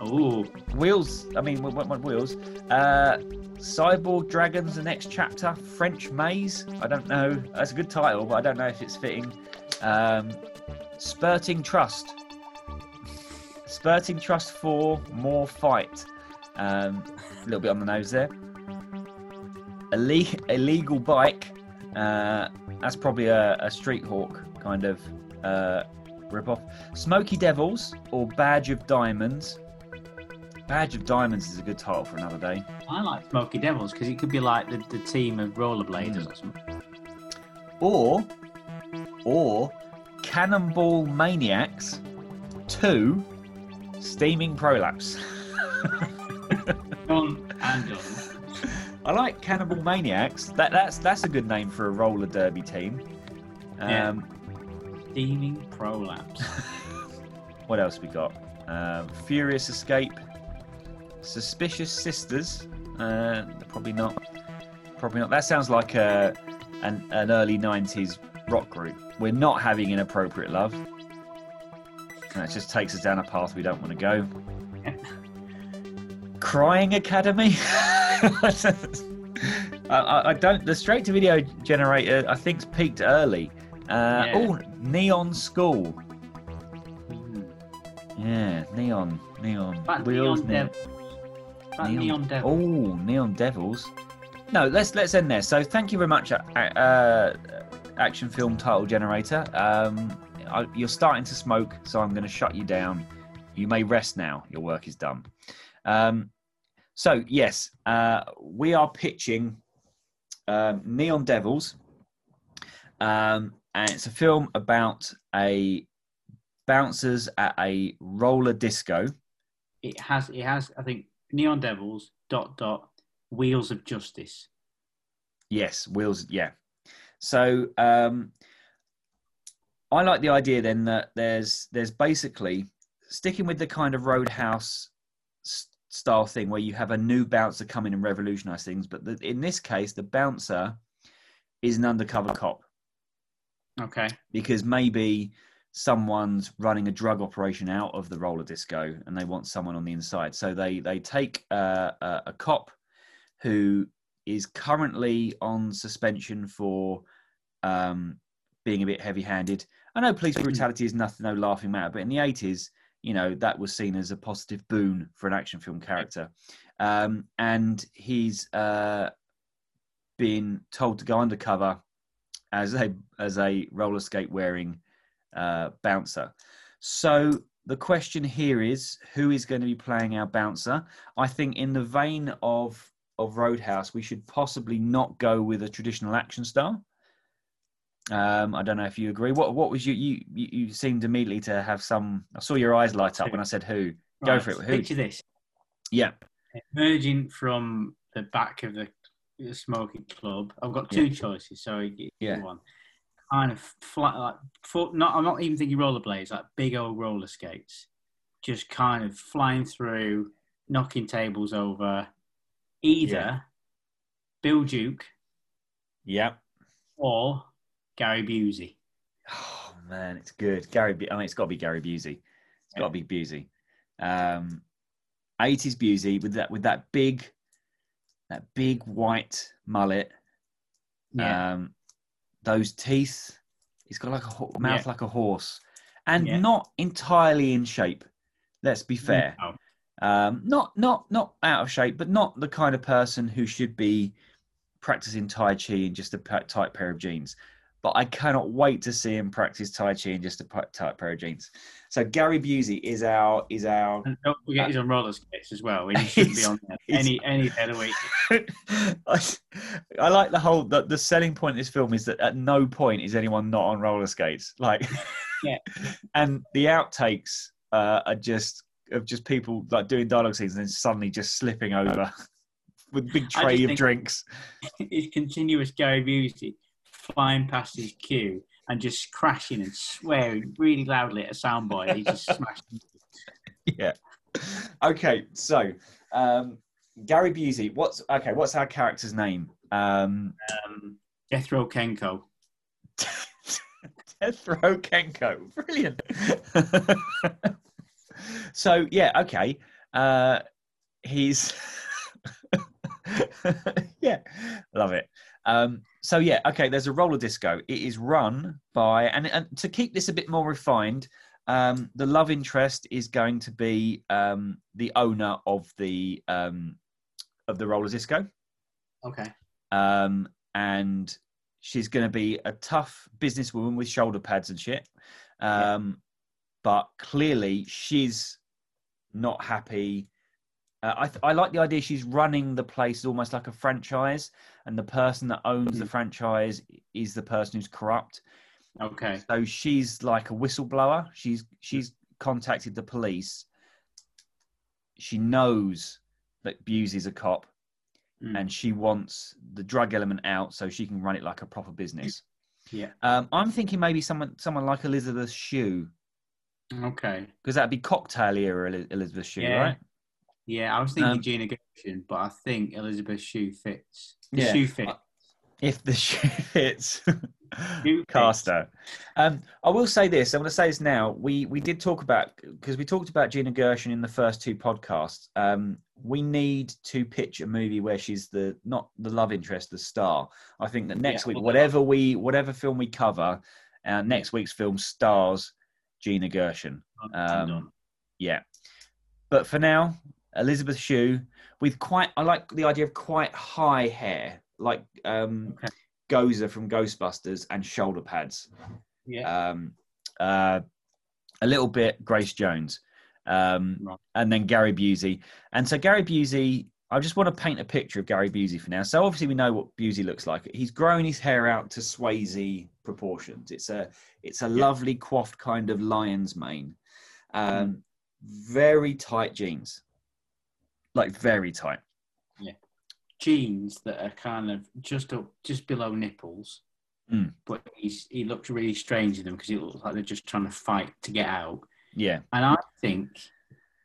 oh, Wheels. I mean, what, what, what wheels? Uh, Cyborg Dragons, the next chapter. French Maze. I don't know. That's a good title, but I don't know if it's fitting. Um, Spurting Trust. Spurting Trust 4, More Fight. Um, a little bit on the nose there. Ille- illegal Bike. Uh, that's probably a, a Street Hawk kind of uh, rip off. Smoky Devils or Badge of Diamonds. Badge of Diamonds is a good title for another day. I like Smoky Devils because it could be like the, the team of rollerbladers or something. Or, or Cannonball Maniacs 2 Steaming Prolapse. Done and done. I like Cannibal Maniacs. That, that's that's a good name for a roller derby team. Yeah. Um, Steaming prolapse. What else we got? Um, Furious Escape, Suspicious Sisters. Uh, probably not. Probably not. That sounds like a an, an early '90s rock group. We're not having inappropriate love. That just takes us down a path we don't want to go. Crying Academy. I, I, don't. The straight to video generator, I think's peaked early. Uh, Yeah. Oh, Neon School. Mm. Yeah, neon, neon That wheels. neon neon- That neon, devil. Oh, neon devils. No, let's let's end there. So thank you very much, uh, uh, action film title generator. Um, I, you're starting to smoke, so I'm going to shut you down. You may rest now. Your work is done. Um, so yes, uh, we are pitching um, Neon Devils, um, and it's a film about a bouncers at a roller disco. It has. It has. I think neon devils. Dot dot. Wheels of justice. Yes, wheels. Yeah. So um, I like the idea then that there's there's basically sticking with the kind of Roadhouse style thing where you have a new bouncer come in and revolutionise things, but the, in this case, the bouncer is an undercover cop Okay. because maybe someone's running a drug operation out of the roller disco and they want someone on the inside. So they they take uh, a, a cop who is currently on suspension for um, being a bit heavy-handed. I know police brutality is nothing, no laughing matter, but in the eighties, you know, that was seen as a positive boon for an action film character. Um, and he's uh, been told to go undercover as a as a roller skate wearing uh, bouncer. So the question here is, who is going to be playing our bouncer? I think in the vein of of Roadhouse, we should possibly not go with a traditional action star. Um, I don't know if you agree. What what was you you you seemed immediately to have some? I saw your eyes light up when I said who. Go Right, for it. Who? Picture this. Yeah. Emerging from the back of the, the smoking club. I've got two choices. So Yeah. one. Kind of flat, like not. I'm not even thinking rollerblades, like big old roller skates, just kind of flying through, knocking tables over. Either Yeah. Bill Duke yep, or Gary Busey. Oh man, it's good. Gary, I mean, it's got to be Gary Busey. It's got to be Busey. Um, 80s Busey with that with that big, that big white mullet. Yeah. Um, those teeth. He's got like a ho- mouth Yeah. like a horse, and Yeah. not entirely in shape. Let's be fair. No. Um, not not not out of shape, but not the kind of person who should be practicing Tai Chi in just a tight pair of jeans. But I cannot wait to see him practice Tai Chi in just a tight pair of jeans. So Gary Busey is our is our. And don't forget he's on roller skates as well. He shouldn't be on there any any day of the week. I, like the whole the, the selling point of this film is that at no point is anyone not on roller skates. Like, Yeah. and the outtakes uh, are just of just people like doing dialogue scenes and then suddenly just slipping over with a big tray of drinks. It's continuous Gary Busey flying past his queue and just crashing and swearing really loudly at a soundboy. He just smashed. yeah. Okay, so um, Gary Busey. What's okay? What's our character's name? Um, Um, Death Row Kenko. Death Row Kenko. Brilliant. so yeah, okay. Uh, he's yeah, love it. Um, so yeah, okay. There's a roller disco. It is run by and, and to keep this a bit more refined. Um, the love interest is going to be um, the owner of the um, of the roller disco Okay. um, and she's going to be a tough businesswoman with shoulder pads and shit. Um, But clearly, she's not happy. Uh, I, th- I like the idea she's running the place almost like a franchise, and the person that owns the franchise is the person who's corrupt. Okay. So she's like a whistleblower. She's she's contacted the police. She knows that Busey's a cop, Mm. and she wants the drug element out so she can run it like a proper business. Yeah. Um, I'm thinking maybe someone someone like Elizabeth Shue Okay. because that'd be cocktail era Elizabeth Shue, Yeah. right? Yeah, I was thinking Um, Gina Gershon, but I think Elizabeth Shue fits. The Yeah. shoe fit. If the shoe fits, Shoe cast her. Um, I will say this. I'm going to say this now. We we did talk about because we talked about Gina Gershon in the first two podcasts. Um, we need to pitch a movie where she's the not the love interest, the star. I think that next Yeah, week, whatever we whatever film we cover, uh, next week's film stars Gina Gershon. Um. Yeah. But for now, Elizabeth Shue with quite I like the idea of quite high hair, like um Okay. Gozer from Ghostbusters and shoulder pads. Yeah. Um uh a little bit Grace Jones. Um Right. and then Gary Busey. And so Gary Busey I just want to paint a picture of Gary Busey for now. So obviously we know what Busey looks like. He's grown his hair out to Swayze proportions. It's a it's a lovely coiffed kind of lion's mane. Um, very tight jeans, like very tight. Yeah, jeans that are kind of just up, just below nipples, Mm. but he's he looks really strange in them because it looks like they're just trying to fight to get out. Yeah, And I think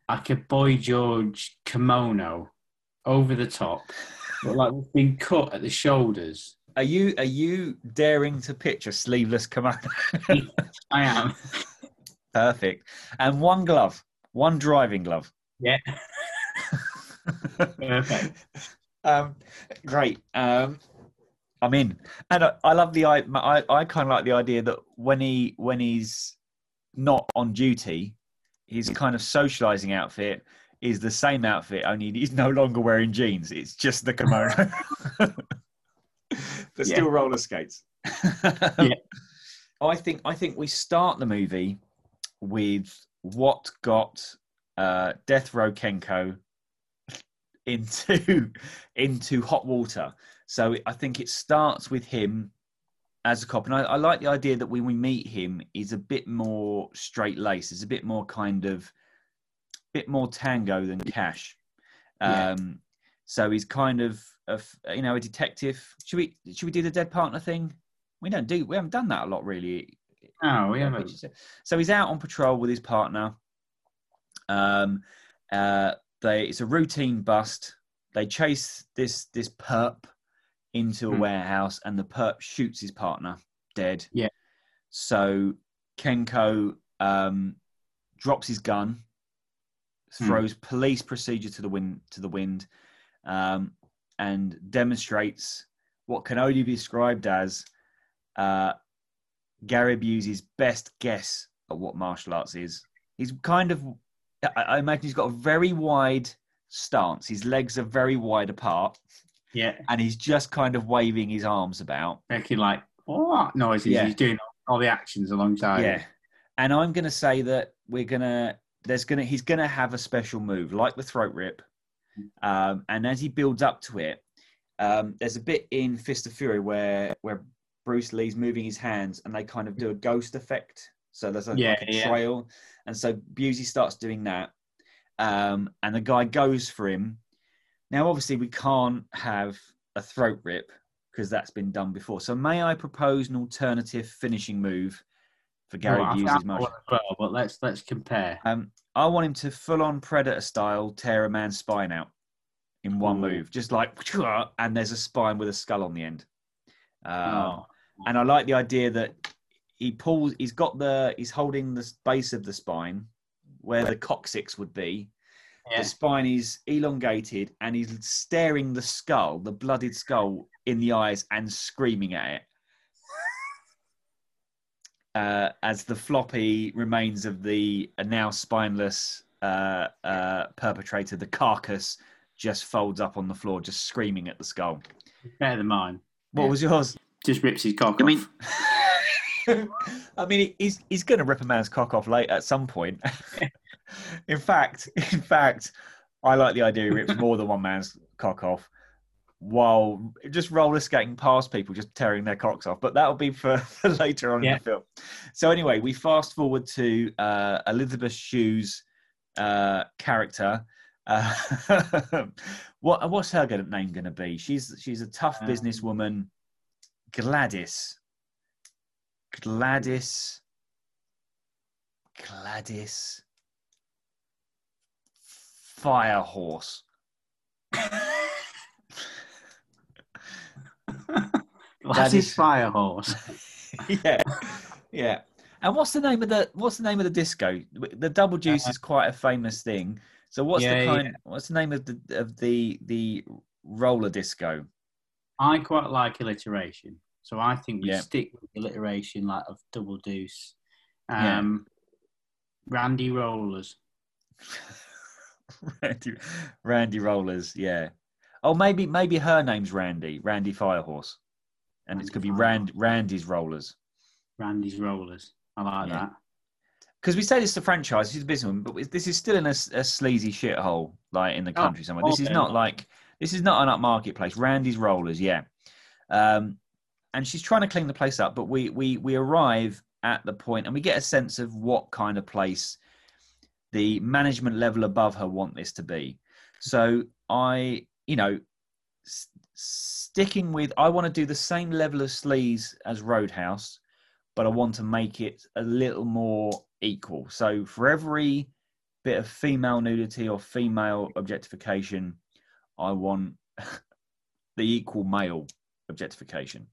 like a Boy George kimono over the top, but like it's been cut at the shoulders. are you are you daring to pitch a sleeveless kimono? I am. Perfect. And one glove, one driving glove. Yeah. Perfect. um, great. Um, I'm in, and I, I love the I I, I kind of like the idea that when he when he's not on duty, his kind of socializing outfit is the same outfit, only he's no longer wearing jeans. It's just the kimono, but still roller skates. Yeah. I think I think we start the movie with what got uh, Death Row Kenko into into hot water. So I think it starts with him as a cop, and I, I like the idea that when we meet him, he's a bit more straight laced. It's a bit more kind of bit more tango than cash. Yeah. Um, so he's kind of a f- you know a detective. Should we should we do the dead partner thing? We don't do we haven't done that a lot really No, we haven't. So he's out on patrol with his partner. Um, uh, they it's a routine bust. They chase this this perp into a Hmm. warehouse, and the perp shoots his partner. dead. Yeah. So Kenko um, drops his gun, Hmm. throws police procedure to the wind to the wind, um, and demonstrates what can only be described as uh, Gary Busey's best guess at what martial arts is. He's kind of, I, I imagine he's got a very wide stance. His legs are very wide apart, Yeah, and he's just kind of waving his arms about. making like what noises Yeah. he's doing all the actions alongside. yeah. And I'm going to say that we're going to, there's going to, he's going to have a special move like the throat rip. Um, and as he builds up to it, um, there's a bit in Fist of Fury where, where Bruce Lee's moving his hands and they kind of do a ghost effect. So there's a, Yeah, like a yeah. trail. And so Busey starts doing that. Um, and the guy goes for him. Now, obviously, we can't have a throat rip because that's been done before. So, may I propose an alternative finishing move for Gary Well, Busey's martial? well, but let's let's compare. Um, I want him to full on predator style tear a man's spine out in one Ooh. move, just like, and there's a spine with a skull on the end. Um, Oh. and I like the idea that he pulls. He's got the. He's holding the base of the spine where the coccyx would be. Yeah. The spine is elongated, and he's staring the skull, the blooded skull, in the eyes and screaming at it. Uh, as the floppy remains of the uh, now spineless uh, uh, perpetrator, the carcass, just folds up on the floor, just screaming at the skull. Better than mine. What Yeah. was yours? Just rips his cock I off. mean, I mean, he's he's going to rip a man's cock off late at some point. in fact, in fact, I like the idea he rips more than one man's cock off while just roller skating past people, just tearing their cocks off. But that'll be for, for later on in the film. So anyway, we fast forward to uh, Elizabeth Shue's uh, character. Uh, what what's her name going to be? She's she's a tough Um, businesswoman. Gladys. Gladys. Gladys. Firehorse. That's is- his fire horse. yeah, yeah. And what's the name of the what's the name of the disco? The Double uh, Deuce is quite a famous thing. So what's Yeah, the yeah. kind? What's the name of the of the the roller disco? I quite like alliteration, so I think we Yeah. stick with the alliteration like of double deuce. Yeah. Um, Randy Rollers. Randy, Randy Rollers, yeah. Oh, maybe maybe her name's Randy, Randy Firehorse, and it Randy could be. Rand Randy's Rollers. Randy's Rollers. I like Yeah. that. Because we say this to franchise, she's a businesswoman, but this is still in a sleazy shithole, like in the Oh, country somewhere. This is not like this is not an upmarket place. Randy's Rollers, yeah. Um, and she's trying to clean the place up, but we we we arrive at the point and we get a sense of what kind of place the management level above her want this to be. So I, you know, s- sticking with I want to do the same level of sleaze as Roadhouse, but I want to make it a little more equal. So for every bit of female nudity or female objectification, I want the equal male objectification.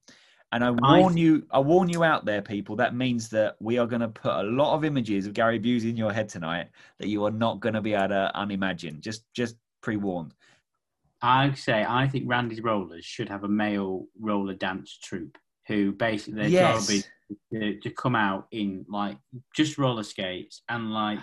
And I warn you, I warn you out there, people. That means that we are going to put a lot of images of Gary Busey in your head tonight that you are not going to be able to unimagine. Just, just pre-warned. I say I think Randy's Rollers should have a male roller dance troupe who basically their Yes. job is to, to come out in like just roller skates and like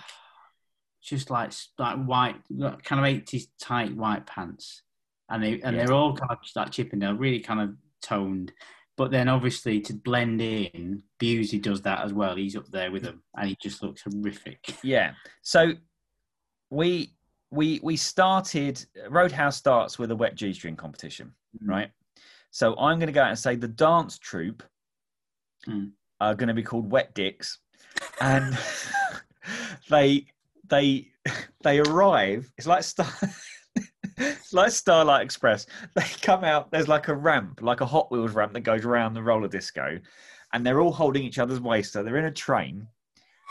just like like white kind of eighties tight white pants, and they and Yeah. they're all kind of just like Chippendale, really kind of toned. But then obviously to blend in, Busey does that as well. He's up there with them, and he just looks horrific. Yeah. So we we we started Roadhouse starts with a wet G string competition, Mm. right? So I'm going to go out and say the dance troupe Mm. are going to be called Wet Dicks, and they they they arrive. It's like Star. Like Starlight Express. They come out. There's like a ramp, like a Hot Wheels ramp that goes around the roller disco, and they're all holding each other's waist. So they're in a train,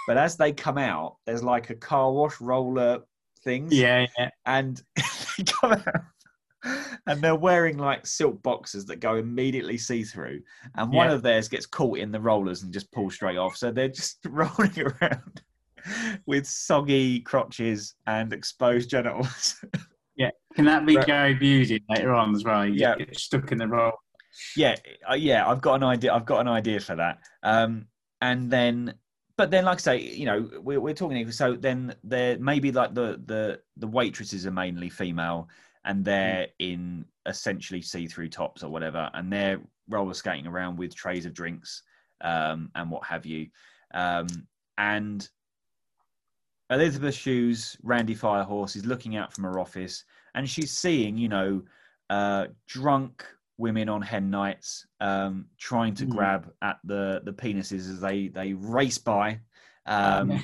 but as they come out, there's like a car wash roller things. Yeah, yeah. And they come out and they're wearing like silk boxes that go immediately see through. And one Yeah. of theirs gets caught in the rollers and just pulls straight off. So they're just rolling around with soggy crotches and exposed genitals. Yeah, can that be Right. Gary Busey later on as well? You Yeah. stuck in the role. yeah, uh, yeah, I've got an idea. I've got an idea for that. Um, and then, but then, like I say, you know, we're, we're talking. So then, there maybe like the the the waitresses are mainly female, and they're in essentially see-through tops or whatever, and they're roller skating around with trays of drinks um, and what have you. Um, and Elizabeth Shue's, Randy Firehorse, is looking out from her office, and she's seeing, you know, uh, drunk women on hen nights um, trying to Mm. grab at the the penises as they they race by. Um,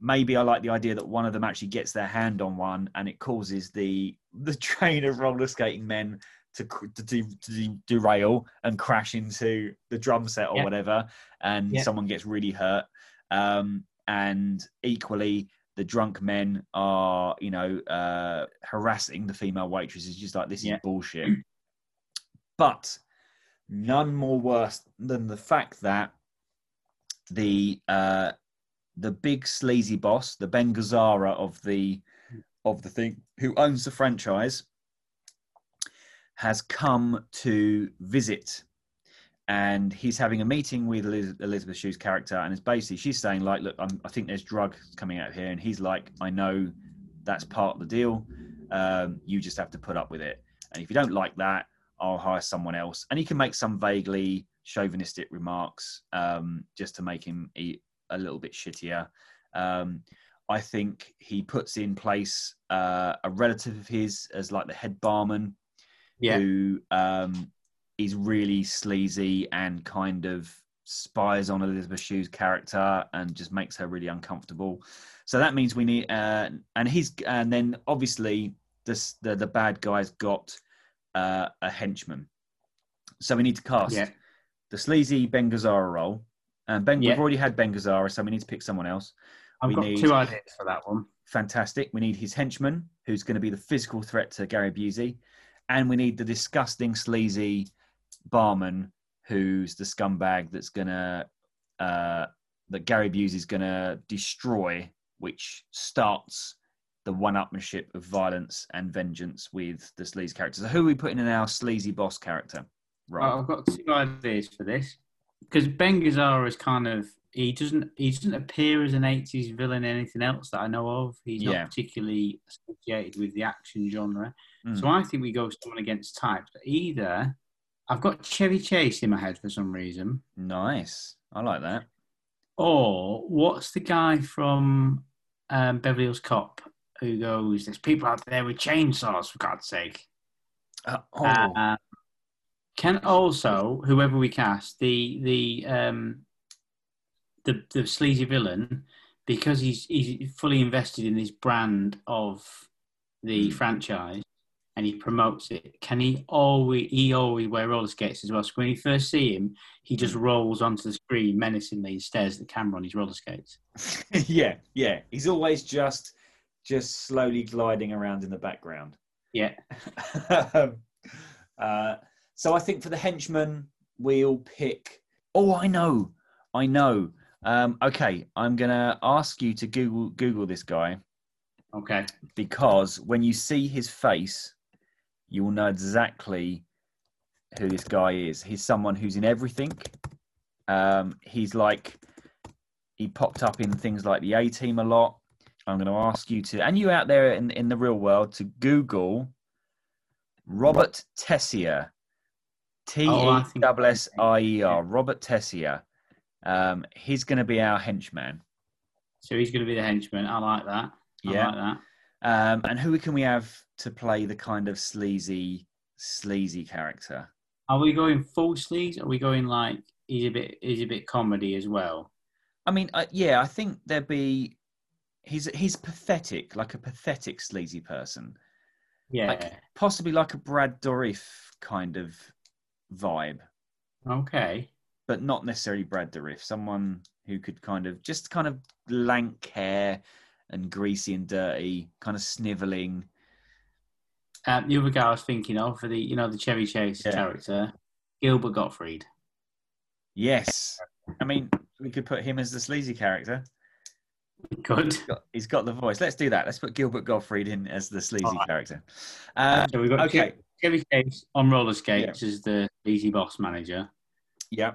maybe I like the idea that one of them actually gets their hand on one, and it causes the the train of roller skating men to cr- to, to derail and crash into the drum set or Yeah. whatever, and Yeah. someone gets really hurt. Um, and equally, the drunk men are, you know, uh, harassing the female waitresses, just like this Yeah. is bullshit. But none more worse than the fact that the uh, the big sleazy boss, the Ben Gazzara of the of the thing, who owns the franchise, has come to visit, and he's having a meeting with Eliz- Elizabeth Shue's character, and it's basically she's saying like, look, I'm, I think there's drugs coming out here, and he's like, I know that's part of the deal. Um, you just have to put up with it, and if you don't like that, I'll hire someone else. And he can make some vaguely chauvinistic remarks um, just to make him eat a little bit shittier. Um, I think he puts in place uh, a relative of his as like the head barman Yeah. who um, is really sleazy and kind of spies on Elizabeth Shue's character and just makes her really uncomfortable. So that means we need, uh, and he's, and then obviously this the the bad guy's got uh, a henchman. So we need to cast Yeah. the sleazy Ben Gazzara role. And Ben, Yeah. we've already had Ben Gazzara, so we need to pick someone else. I've we got need- two ideas for that one. Fantastic. We need his henchman, who's going to be the physical threat to Gary Busey, and we need the disgusting, sleazy barman, who's the scumbag that's to uh, that Gary Busey is to destroy, which starts the one-upmanship of violence and vengeance with the sleazy character. So who are we putting in our sleazy boss character? Right. I've got two ideas for this because Ben Gazzara is kind of he doesn't he doesn't appear as an 80s villain in anything else that I know of. He's Yeah. not particularly associated with the action genre. Mm. So I think we go someone against type. Either I've got Chevy Chase in my head for some reason, Nice. I like that. or what's the guy from um, Beverly Hills Cop who goes, "There's people out there with chainsaws, for God's sake." Uh, oh, Uh, can also whoever we cast the the um the the sleazy villain because he's he's fully invested in this brand of the Hmm. franchise and he promotes it. Can he always he always wear roller skates as well? So when you first see him, he just Hmm. rolls onto the screen menacingly and stares at the camera on his roller skates. yeah, yeah. He's always just just slowly gliding around in the background. Yeah. Um, uh, so I think for the henchman, we'll pick. Oh, I know, I know. Um, okay, I'm gonna ask you to Google Google this guy Okay. because when you see his face, you will know exactly who this guy is. He's someone who's in everything. Um, he's like he popped up in things like the A Team a lot. I'm going to ask you to, and you out there in in the real world, to Google Robert Tessier, T Oh, I E S I E R, Robert Tessier. Um, he's going to be our henchman. So he's going to be the henchman. I like that. I Yeah. like that. Um, and who can we have to play the kind of sleazy, sleazy character? Are we going full sleeves? Are we going like he's a bit he's a bit comedy as well? I mean, uh, yeah, I think there'd be. He's he's pathetic, like a pathetic sleazy person, Yeah. Like- possibly like a Brad Dourif kind of vibe, okay. but not necessarily Brad Dourif. Someone who could kind of just kind of lank hair and greasy and dirty, kind of sniveling. Um, the other guy I was thinking of for the you know the Chevy Chase Yeah. character, Gilbert Gottfried. Yes. I mean, we could put him as the sleazy character. Good. He's got, he's got the voice. Let's do that. Let's put Gilbert Gottfried in as the sleazy Alright. character. Um, So we've got okay. Chevy Chase on roller skates as the easy boss manager. Yeah.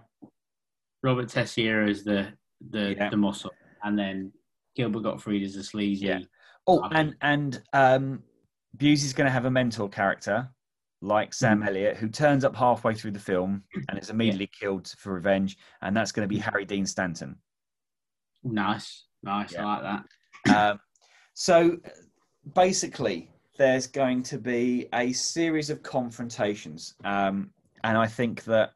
Robert Tessier is the the, Yeah. the muscle, and then Gilbert Gottfried is the sleazy. Yeah. Oh, and and um, Busey's going to have a mentor character like Sam Mm. Elliott, who turns up halfway through the film and is immediately killed for revenge, and that's going to be Harry Dean Stanton. Nice, nice. Yeah. I like that. Um, so basically, there's going to be a series of confrontations, um, and I think that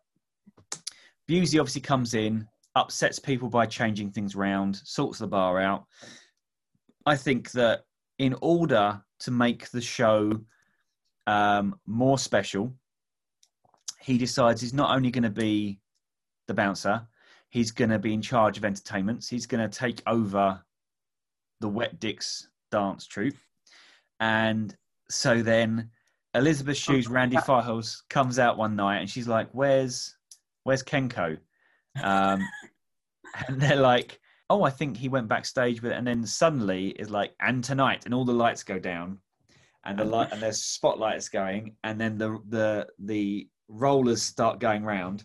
Busey obviously comes in, upsets people by changing things around, sorts the bar out. I think that in order to make the show um, more special, he decides he's not only going to be the bouncer, he's going to be in charge of entertainments. He's going to take over the Wet Dicks dance troupe. And so then Elizabeth Shue's Randy Firehorse comes out one night and she's like, Where's where's Kenko? Um, and they're like, Oh, I think he went backstage with it. And then suddenly it's like, and tonight, and all the lights go down and the light and there's spotlights going, and then the the the rollers start going round,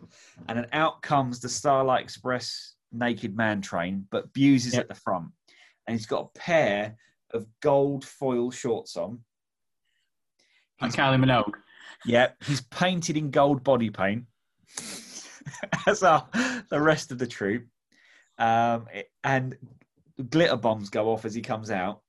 and then out comes the Starlight Express naked man train, but Busey is Yep. at the front, and he's got a pair of gold foil shorts on. And Kylie Minogue. Yep, he's painted in gold body paint, as are the rest of the troop. Um, and glitter bombs go off as he comes out,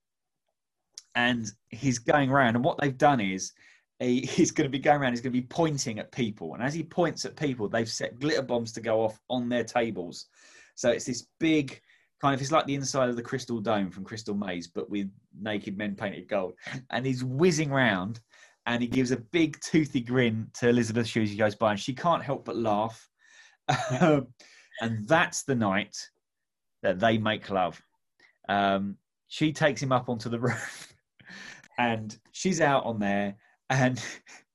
and he's going around. And what they've done is he, he's going to be going around. He's going to be pointing at people, and as he points at people, they've set glitter bombs to go off on their tables. So it's this big kind of. It's like the inside of the Crystal Dome from Crystal Maze, but with naked men painted gold. And he's whizzing round and he gives a big toothy grin to Elizabeth Shue as he goes by, and she can't help but laugh. Um, and that's the night that they make love. Um, she takes him up onto the roof, and she's out on there, and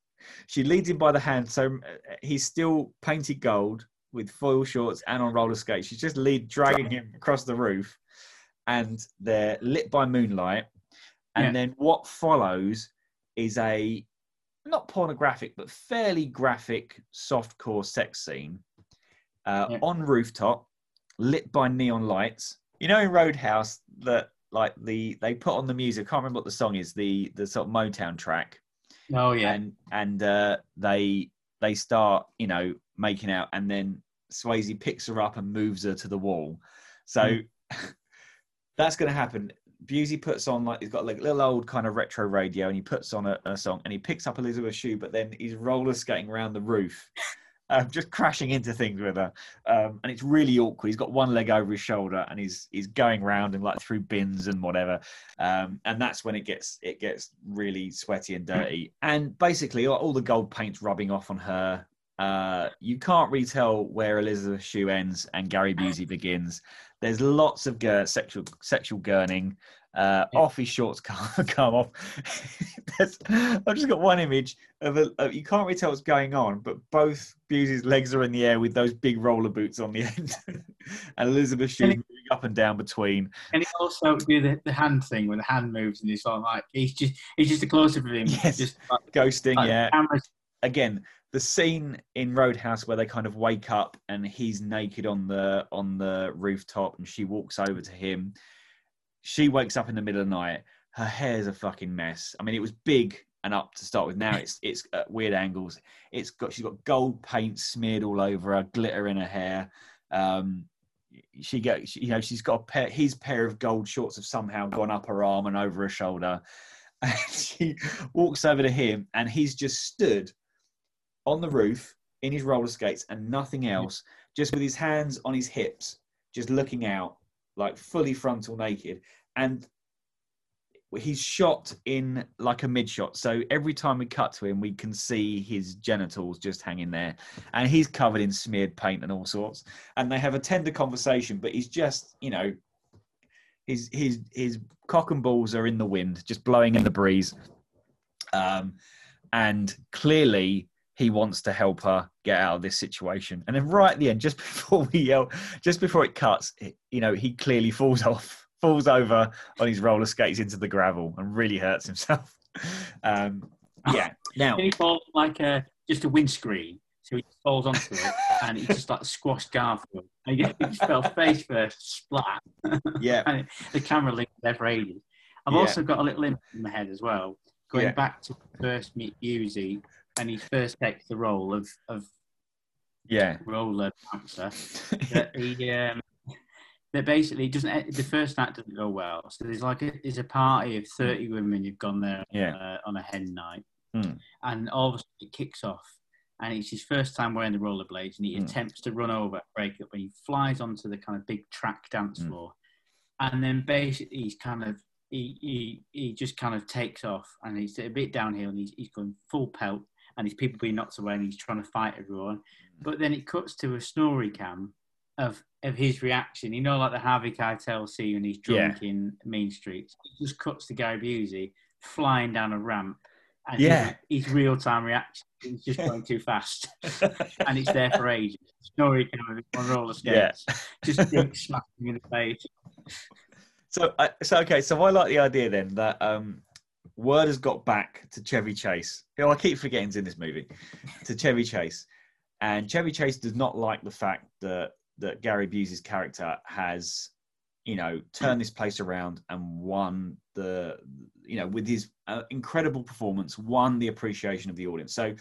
she leads him by the hand. So uh, he's still painted gold with foil shorts and on roller skates. She's just lead dragging him across the roof, and they're lit by moonlight. And Yeah. then what follows is a not pornographic but fairly graphic softcore sex scene uh, Yeah. on rooftop lit by neon lights. You know in roadhouse that like the they put on the music i can't remember what the song is the the sort of motown track. Oh yeah. and and uh, they they start you know making out and then Swayze picks her up and moves her to the wall. So that's going to happen. Busey puts on like he's got like a little old kind of retro radio and he puts on a, a song and he picks up Elizabeth Shue but then he's roller skating around the roof um, just crashing into things with her. Um, and it's really awkward. He's got one leg over his shoulder and he's he's going round and like through bins and whatever. Um, and that's when it gets it gets really sweaty and dirty. And basically all, the gold paint's rubbing off on her. Uh, you can't really tell where Elizabeth Shue ends and Gary Busey begins. There's lots of sexual sexual gurning. Uh, Yeah. Off his shorts come, come off. I've just got one image of a, of, you can't really tell what's going on, but both Busey's legs are in the air with those big roller boots on the end, and Elizabeth Shue And it- moving up and down between. And he also do the, the hand thing when the hand moves and he's sort of like he's just he's just a close up of him. Yes. Just like, Ghosting, like yeah. camera's again the scene in roadhouse where they kind of wake up and he's naked on the on the rooftop and she walks over to him she wakes up in the middle of the night. Her hair's a fucking mess. I mean it was big and up to start with. Now it's it's at weird angles. It's got she's got gold paint smeared all over her glitter in her hair. Um she got you know she's got a pair his pair of gold shorts have somehow gone up her arm and over her shoulder. And she walks over to him and he's just stood on the roof in his roller skates and nothing else, just with his hands on his hips, just looking out, like fully frontal naked. And he's shot in like a mid shot. So every time we cut to him, we can see his genitals just hanging there. And he's covered in smeared paint and all sorts. And they have a tender conversation, but he's just, you know, his his his cock and balls are in the wind, just blowing in the breeze. Um, and clearly he wants to help her get out of this situation. And then right at the end, just before we yell, just before it cuts, you know, he clearly falls off, falls over on his roller skates into the gravel and really hurts himself. Um, yeah. Now he falls like a just a windscreen, so he falls onto it and he just like squashed Garfield. And he just fell face first, splat. Yeah. and the camera there for ages. I've Yeah. also got a little image in my head as well, going Yeah. back to first meet Busey and he first takes the role of of yeah. roller dancer. that he um, that basically doesn't the first act doesn't go well. So there's like a, there's a party of thirty women who've gone there Yeah. uh, on a hen night, Hmm. and all of a sudden it kicks off, and it's his first time wearing the rollerblades, and he Hmm. attempts to run over, break up, and he flies onto the kind of big track dance Hmm. floor, and then basically he's kind of. He, he, he just kind of takes off and he's a bit downhill and he's, he's going full pelt and his people being knocked away and he's trying to fight everyone. But then it cuts to a SnorriCam of of his reaction. You know, like the Harvey Keitel scene when he's drunk in Mean Streets. It just cuts to Gary Busey flying down a ramp. And Yeah. his, his real time reaction is just going too fast. and it's there for ages. SnorriCam of on roller Yeah. skates. Just drink smacking in the face. So, I so okay. So I like the idea then that um, word has got back to Chevy Chase, who I keep forgetting's in this movie, to Chevy Chase, and Chevy Chase does not like the fact that that Gary Busey's character has, you know, turned this place around and won the, you know, with his uh, incredible performance, won the appreciation of the audience. So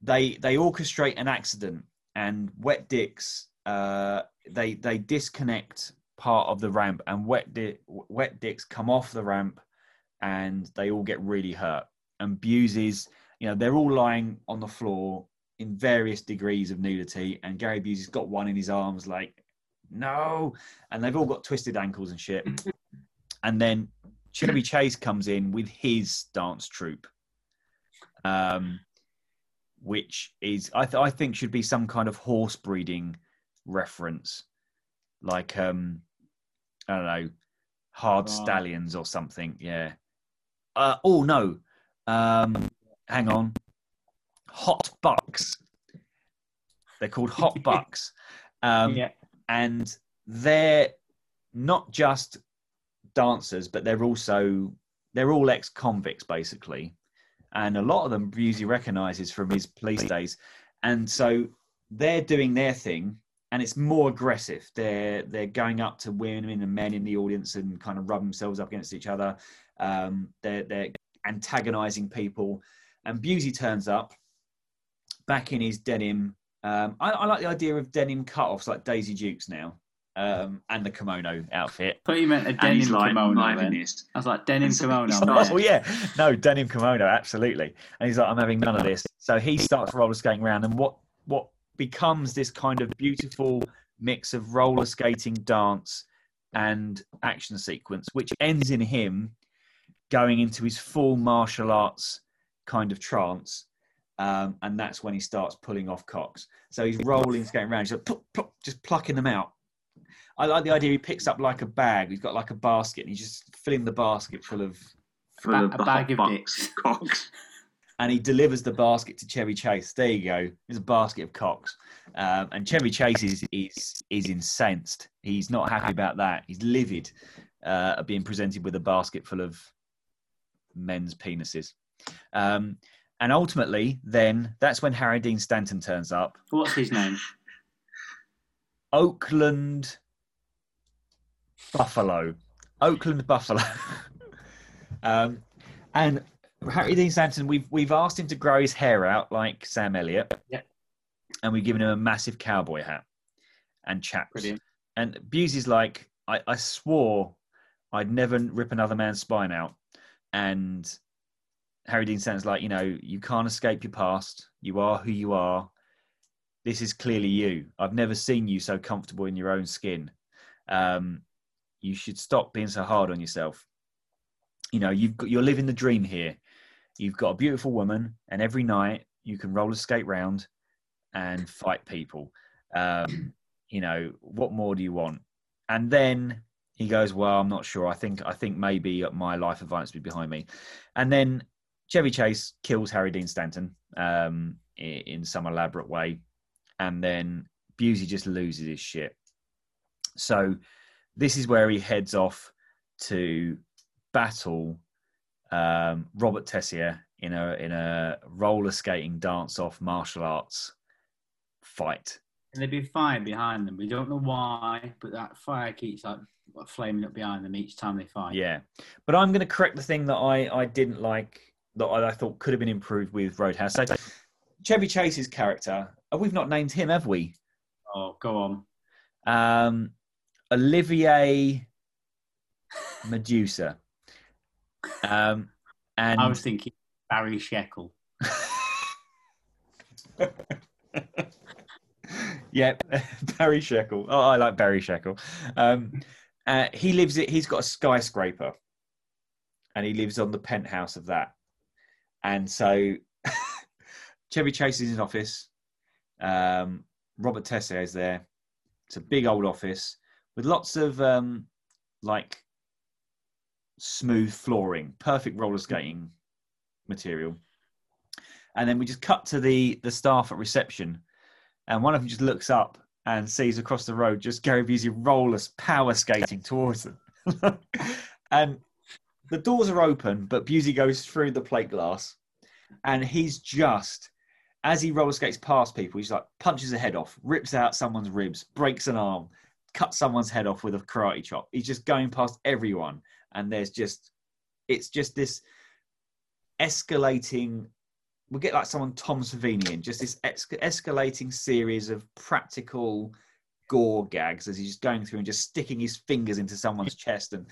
they they orchestrate an accident, and Wet Dicks uh, they they disconnect part of the ramp, and Wet Di- Wet Dicks come off the ramp, and they all get really hurt. And Busey's, you know, they're all lying on the floor in various degrees of nudity, and Gary Busey's got one in his arms, like no, and they've all got twisted ankles and shit. and then Chevy Chase comes in with his dance troupe, um, which is I, th- I think should be some kind of horse breeding reference, like um, I don't know, hard Right. stallions or something. Yeah. Uh, oh no, um, hang on, hot bucks. They're called hot bucks, um, yeah. and they're not just dancers, but they're also they're all ex-convicts basically, and a lot of them Busey recognizes from his police days, and so they're doing their thing, and it's more aggressive. They're they're going up to women and men in the audience and kind of rubbing themselves up against each other. Um, they're they're antagonizing people, and Busey turns up back in his denim. Um, I, I like the idea of denim cut-offs like Daisy Dukes now, um, and the kimono outfit. thought you meant a denim like, kimono. Then. I was like, denim kimono. not- Oh yeah, no denim kimono, absolutely. And he's like, I'm having none of this. So he starts roller skating around, and what what becomes this kind of beautiful mix of roller skating, dance, and action sequence, which ends in him going into his full martial arts kind of trance. Um, and that's when he starts pulling off cocks. So he's rolling, skating around, he's like, pluck, pluck, just plucking them out. I like the idea he picks up like a bag. He's got like a basket, and he's just filling the basket full of Full ba- of a bag of dicks. cocks. and he delivers the basket to Chevy Chase. There you go. There's a basket of cocks. Um, and Chevy Chase is, is is incensed. He's not happy about that. He's livid uh, at being presented with a basket full of men's penises. Um, and ultimately, then that's when Harry Dean Stanton turns up. What's his name? Oakland Buffalo. Oakland Buffalo. um, and Harry Dean Stanton, we've we've asked him to grow his hair out like Sam Elliott. Yep. And we've given him a massive cowboy hat and chaps. Brilliant. And Busey's like, I, I swore I'd never rip another man's spine out. And Harry Dean Stanton's like, you know, you can't escape your past. You are who you are. This is clearly you. I've never seen you so comfortable in your own skin. Um, you should stop being so hard on yourself. You know, you've got, you're living the dream here. You've got a beautiful woman, and every night you can roller skate round and fight people. Um, you know, what more do you want? And then he goes, "Well, I'm not sure. I think I think maybe my life violence will be behind me." And then Chevy Chase kills Harry Dean Stanton um, in some elaborate way, and then Busey just loses his shit. So this is where he heads off to battle um, Robert Tessier in a in a roller skating dance off martial arts fight. And there'd be fire behind them. We don't know why, but that fire keeps like flaming up behind them each time they fight. Yeah, but I'm going to correct the thing that I I didn't like that I, I thought could have been improved with Roadhouse. So Chevy Chase's character, uh, we've not named him, have we? Oh, go on. Um, Olivier Medusa. Um, and I was thinking Barry Sheckle. yeah, Barry Sheckle. Oh, I like Barry Sheckle. Um, uh, he lives. it. He's got a skyscraper, and he lives on the penthouse of that. And so, Chevy Chase is in his office. Um, Robert Tessier is there. It's a big old office with lots of um, like smooth flooring, perfect roller skating material. And then we just cut to the the staff at reception, and one of them just looks up and sees across the road just Gary Busey roller power skating towards them. and the doors are open, but Busey goes through the plate glass, and he's just as he roller skates past people, he's like punches a head off, rips out someone's ribs, breaks an arm, cuts someone's head off with a karate chop. He's just going past everyone, and there's just it's just this escalating we get like someone Tom Savini in just this escalating series of practical gore gags as he's just going through and just sticking his fingers into someone's chest and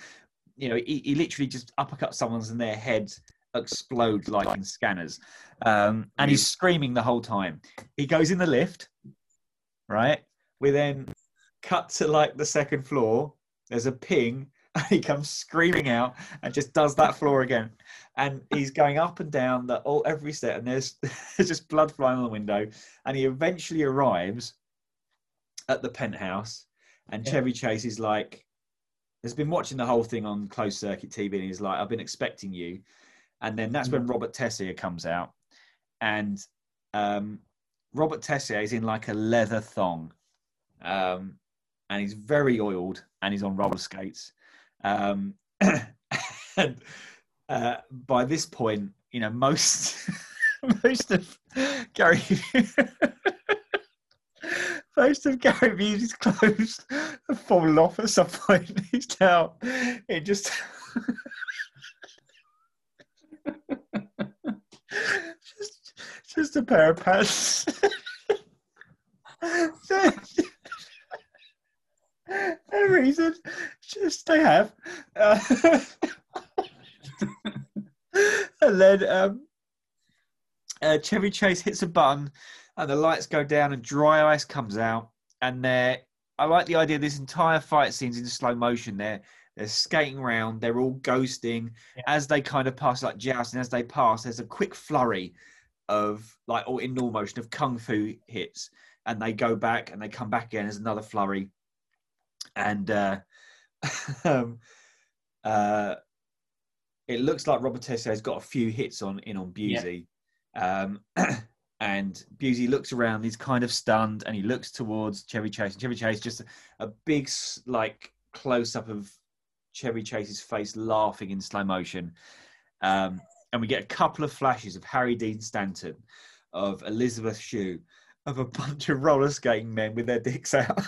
you know he, he literally just uppercut someone's and their heads explode like in scanners. Um, and he's screaming the whole time. He goes in the lift right? We then cut to like the second floor. There's a ping and he comes screaming out and just does that floor again. And he's going up and down the all every set, and there's there's just blood flying on the window. And he eventually arrives at the penthouse, and yeah. Chevy Chase is like, has been watching the whole thing on closed circuit TV, and he's like, I've been expecting you. And then that's when mm. Robert Tessier comes out, and um, Robert Tessier is in like a leather thong, um, and he's very oiled, and he's on roller skates um, and uh, by this point, you know, most most of Gary most of Gary Busey's clothes have fallen off at some point. He's now it just just just a pair of pants. no reason. They have. Uh, and then um, uh, Chevy Chase hits a button, and the lights go down, and dry ice comes out. And they're, I like the idea. This entire fight scene's in slow motion. They're they're skating around. They're all ghosting yeah. as they kind of pass, like jousting. As they pass, there's a quick flurry of like, or in normal motion of kung fu hits, and they go back and they come back again. There's another flurry and uh, um, uh, it looks like Robert Tessier has got a few hits on in on Busey. Yeah. Um, and Busey looks around, he's kind of stunned, and he looks towards Chevy Chase. And Chevy Chase just a, a big like close up of Chevy Chase's face laughing in slow motion. Um, and we get a couple of flashes of Harry Dean Stanton, of Elizabeth Shue, of a bunch of roller skating men with their dicks out.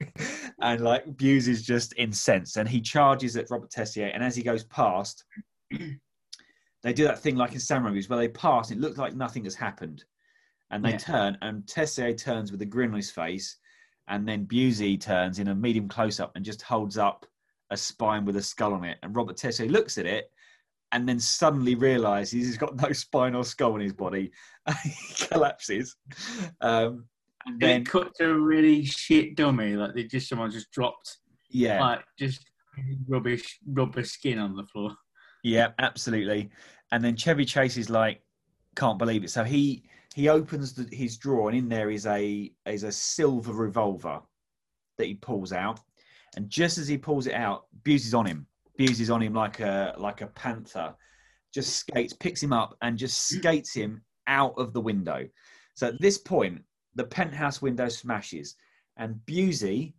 and like Busey is just incensed and he charges at Robert Tessier. And as he goes past, they do that thing like in samurai movies where they pass and it looks like nothing has happened. And they yeah. turn and Tessier turns with a grin on his face. And then Busey turns in a medium close up and just holds up a spine with a skull on it. And Robert Tessier looks at it and then suddenly realizes he's got no spine or skull in his body. and he collapses. Um, and then cut to a really shit dummy, like they just someone just dropped, yeah, like just rubbish rubber skin on the floor. Yeah, absolutely. And then Chevy Chase is like, can't believe it. So he he opens the, his drawer, and in there is a is a silver revolver that he pulls out. And just as he pulls it out, Busey's on him. Busey's on him like a like a panther, just skates, picks him up, and just skates him out of the window. So at this point, the penthouse window smashes, and Busey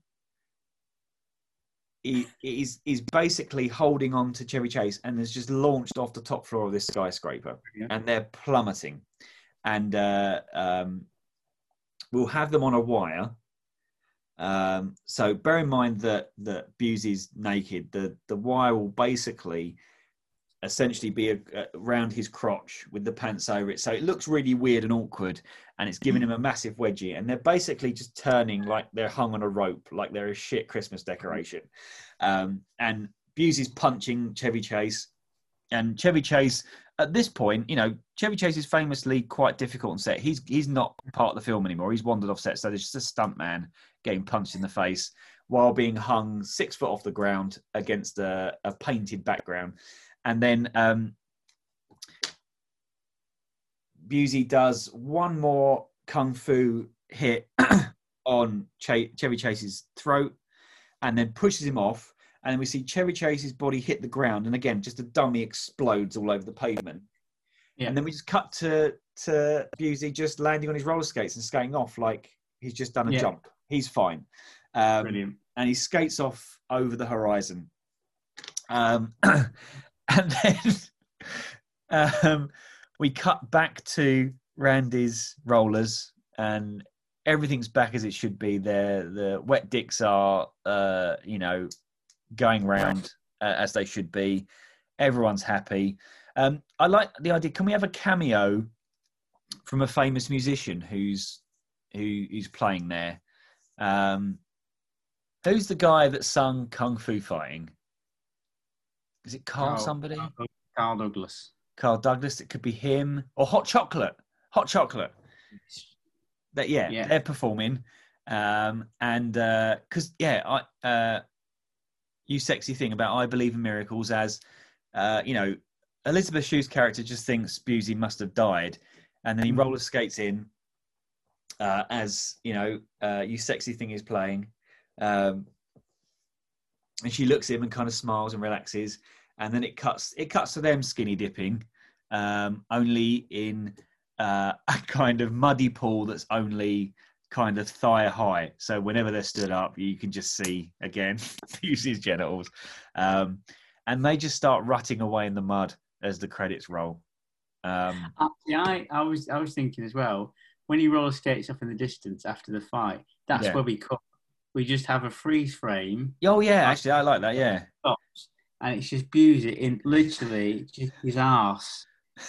is he's basically holding on to Chevy Chase and has just launched off the top floor of this skyscraper, Yeah. and they're plummeting. And uh, um, we'll have them on a wire. Um, so bear in mind that that Busey's naked. The the wire will basically essentially be a, around his crotch with the pants over it. So it looks really weird and awkward, and it's giving him a massive wedgie. And they're basically just turning like they're hung on a rope, like they're a shit Christmas decoration. Um, and Busey's punching Chevy Chase, and Chevy Chase at this point, you know, Chevy Chase is famously quite difficult on set. He's he's not part of the film anymore. He's wandered off set, so there's just a stunt man getting punched in the face while being hung six foot off the ground against a, a painted background. And then um, Busey does one more kung fu hit on Ch- Chevy Chase's throat and then pushes him off. And we see Chevy Chase's body hit the ground. And again, just a dummy explodes all over the pavement. Yeah. And then we just cut to, to Busey just landing on his roller skates and skating off like he's just done a Yeah. jump. He's fine. Um, Brilliant. and he skates off over the horizon. Um, and then um, we cut back to Randy's rollers, and everything's back as it should be. There, the wet dicks are, uh, you know, going round uh, as they should be. Everyone's happy. Um, I like the idea. Can we have a cameo from a famous musician who's who, who's playing there? Um, who's the guy that sung Kung Fu Fighting? Is it Carl Carl- somebody? Carl Douglas. Carl Douglas. It could be him or Hot Chocolate. Hot Chocolate. That yeah, Yeah. they're performing, um, and because yeah, I uh, you sexy thing about I believe in miracles as uh, you know Elizabeth Shue's character just thinks Busey must have died, and then he Mhm. roller skates in uh, as you know uh, you sexy thing is playing, um, and she looks at him and kind of smiles and relaxes, and then it cuts it cuts to them skinny dipping, um, only in uh, a kind of muddy pool that's only kind of thigh high. So whenever they're stood up, you can just see again Busey's genitals, um, and they just start rutting away in the mud as the credits roll. Um, Uh, yeah, I, I was I was thinking as well when he roller skates off in the distance after the fight. That's Yeah. where we cut. We just have a freeze frame oh yeah, actually I like that. Yeah, and it's just Busey in literally just his ass,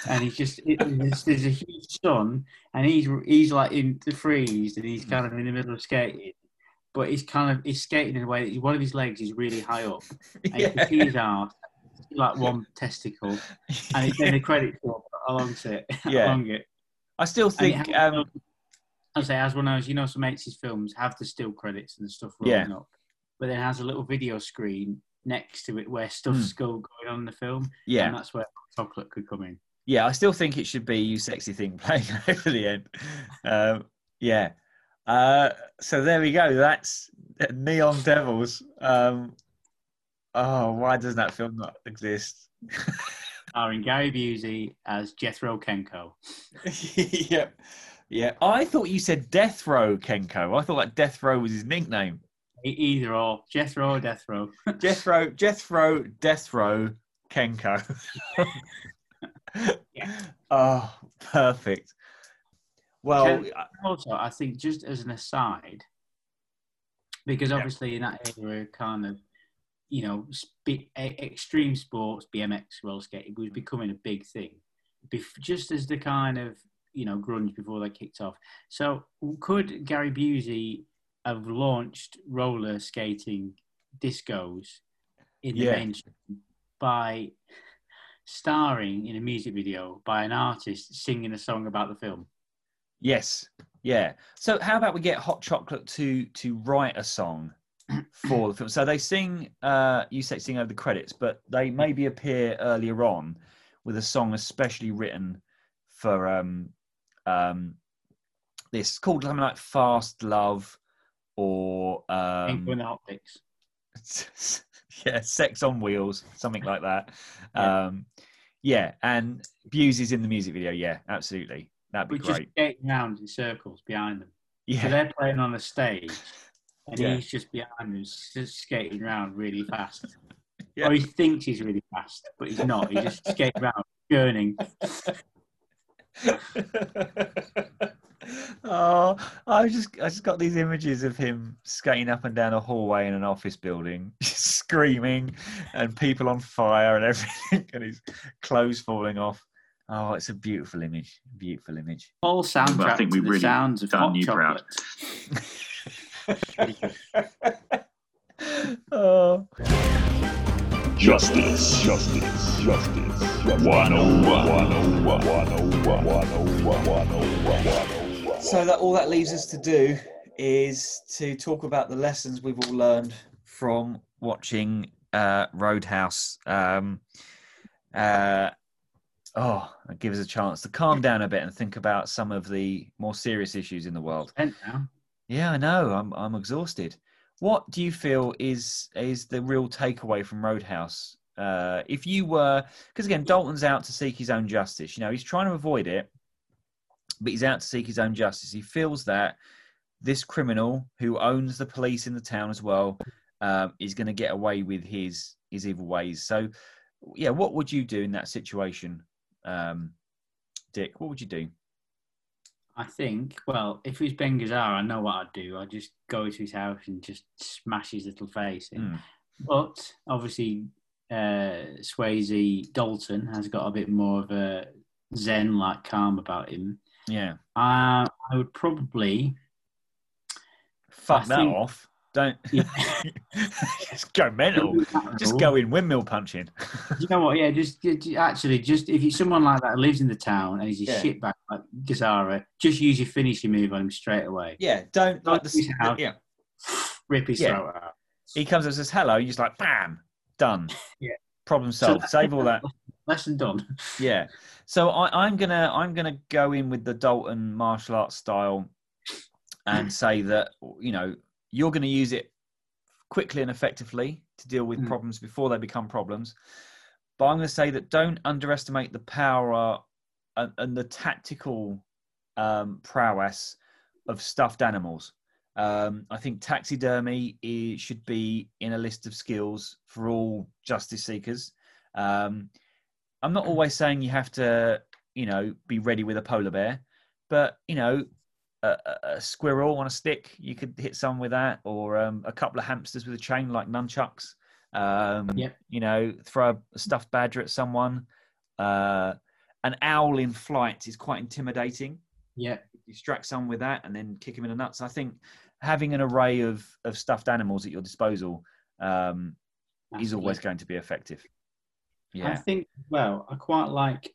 and he's just it, there's, there's a huge sun, and he's he's like in the freeze, and he's kind of in the middle of skating, but he's kind of he's skating in a way that one of his legs is really high up, and you can see his ass like one testicle, and it's then the credits go along it, Yeah. along it. I still And it think. Um, I say as one knows, you know, some eighties films have the still credits and the stuff Yeah. rolling up, but then has a little video screen next to it where stuff's go going on in the film, and yeah, that's where chocolate could come in. yeah, I still think it should be you sexy thing playing over the end. Um, yeah. Uh, so there we go. That's Neon Devils. Um, oh, why does that film not exist? Starring Gary Busey as Jethro Kenko. yep. Yeah. I thought you said Death Row Kenko. I thought like Death Row was his nickname. Either or, Jethro or Death Row. Jethro, Jethro, Death Row Kenko. Yeah. Oh, perfect. Well, Ken- also, I think just as an aside, because Yeah. obviously in that era, kind of, you know, e- extreme sports, BMX, roller skating was becoming a big thing. Bef- just as the kind of, you know, grunge before they kicked off. So, could Gary Busey have launched roller skating discos in the Yeah. mainstream by starring in a music video by an artist singing a song about the film? Yes. Yeah. So how about we get Hot Chocolate to to write a song for the film? So they sing uh you say sing over the credits, but they maybe appear earlier on with a song especially written for um um this called something like Fast Love or um the hot picks. yeah, sex on wheels, something like that. Um, Yeah, and Busey is in the music video. Yeah, absolutely. That'd be We're just great. skating around in circles behind them. So Yeah, they're playing on a stage, and Yeah. he's just behind them, just skating around really fast. Yeah. Or he thinks he's really fast, but he's not. He's just skating around, churning. oh, I just I just got these images of him skating up and down a hallway in an office building, screaming, and people on fire and everything, and his clothes falling off. Oh, it's a beautiful image. Beautiful image. Whole soundtrack Well, I think we've the really sounds of done hot you proud. oh, Justice, justice, justice. 101, 101, 101, 101, 101. So that all that leaves us to do is to talk about the lessons we've all learned from watching uh, Roadhouse. Um, uh, oh, it gives us a chance to calm down a bit and think about some of the more serious issues in the world. Yeah, I know. I'm I'm exhausted. What do you feel is is the real takeaway from Roadhouse? Uh, if you were, because again, Dalton's out to seek his own justice. You know, he's trying to avoid it, but he's out to seek his own justice. He feels that this criminal who owns the police in the town as well um, is going to get away with his his evil ways. So, yeah, what would you do in that situation, um, Dick? What would you do? I think, well, if it was Ben Gazzara, I know what I'd do. I'd just go to his house and just smash his little face in. Mm. But obviously, uh, Swayze Dalton has got a bit more of a zen like calm about him. Yeah, Uh, I would probably, fuck I that think- off. Don't Yeah. just go mental. Just go in windmill punching. You know what? Yeah, just, just- actually, just if you someone like that lives in the town and he's a Yeah. shitbag like Gazzara, just use your finishing move on him straight away. Yeah, don't like the yeah. Rip his Yeah. throat out. He comes and says hello. You're just like bam, done. Yeah. Problem solved. that- Save all that. Lesson done. Yeah. So I, I'm gonna I'm gonna go in with the Dalton martial arts style and say that you know you're going to use it quickly and effectively to deal with Mm. problems before they become problems. But I'm going to say that don't underestimate the power and, and the tactical um, prowess of stuffed animals. Um, I think taxidermy is, should be in a list of skills for all justice seekers. Um, I'm not always saying you have to, you know, be ready with a polar bear, but you know, a, a- squirrel on a stick, you could hit someone with that, or um, a couple of hamsters with a chain like nunchucks. Um, Yep. You know, throw a stuffed badger at someone. Uh, an owl in flight is quite intimidating. Yeah. Distract someone with that, and then kick him in the nuts. I think having an array of of stuffed animals at your disposal um, is always going to be effective. Yeah. I think, well, I quite like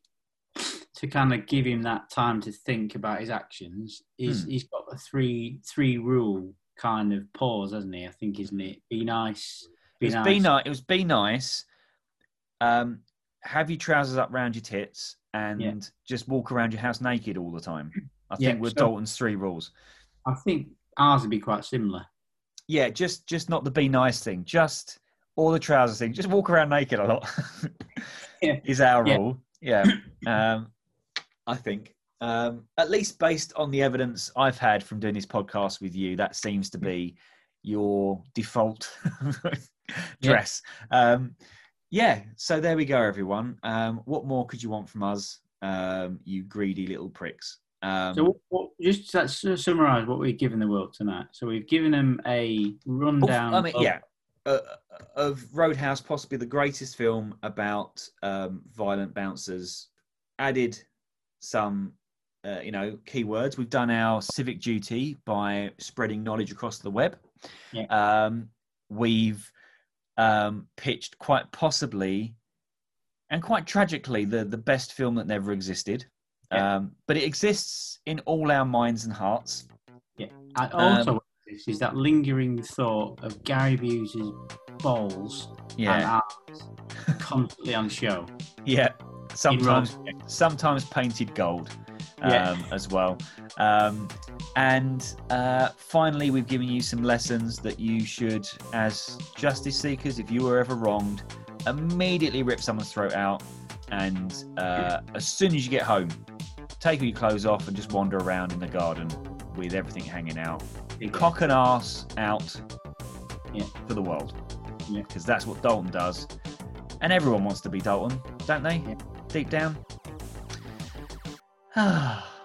to kind of give him that time to think about his actions. He's, Hmm. he's got a three three rule kind of pause, hasn't he? I think, isn't it? Be nice. Be It was nice. be nice. It was be nice. Um, have your trousers up round your tits and Yeah. just walk around your house naked all the time. I Yeah, think with so- Dalton's three rules. I think ours would be quite similar. Yeah, just just not the be nice thing. Just all the trousers thing. Just walk around naked a lot. Yeah. Is our rule. Yeah. Um, I think. Um, at least based on the evidence I've had from doing this podcast with you, that seems to be your default dress. Um, yeah, so there we go, everyone. Um, what more could you want from us, um, you greedy little pricks? Um, So, what, what, just let's uh, summarise what we've given the world tonight. So, we've given them a rundown. I mean, of- yeah, uh, of Roadhouse, possibly the greatest film about um, violent bouncers. Added some, uh, you know, keywords. We've done our civic duty by spreading knowledge across the web. Yeah. Um, we've um, pitched quite possibly, and quite tragically, the the best film that never existed. Yeah. Um, but it exists in all our minds and hearts. I also um, is that lingering thought of Gary Busey's balls Yeah, and arms constantly on show. yeah. Sometimes sometimes painted gold um, Yeah. as well. Um, and uh, finally, we've given you some lessons that you should, as justice seekers, if you were ever wronged, immediately rip someone's throat out and uh, as soon as you get home, take all your clothes off and just wander around in the garden with everything hanging out. Big Cock and ass out Yeah. for the world. Yeah. Because that's what Dalton does. And everyone wants to be Dalton, don't they? Deep down.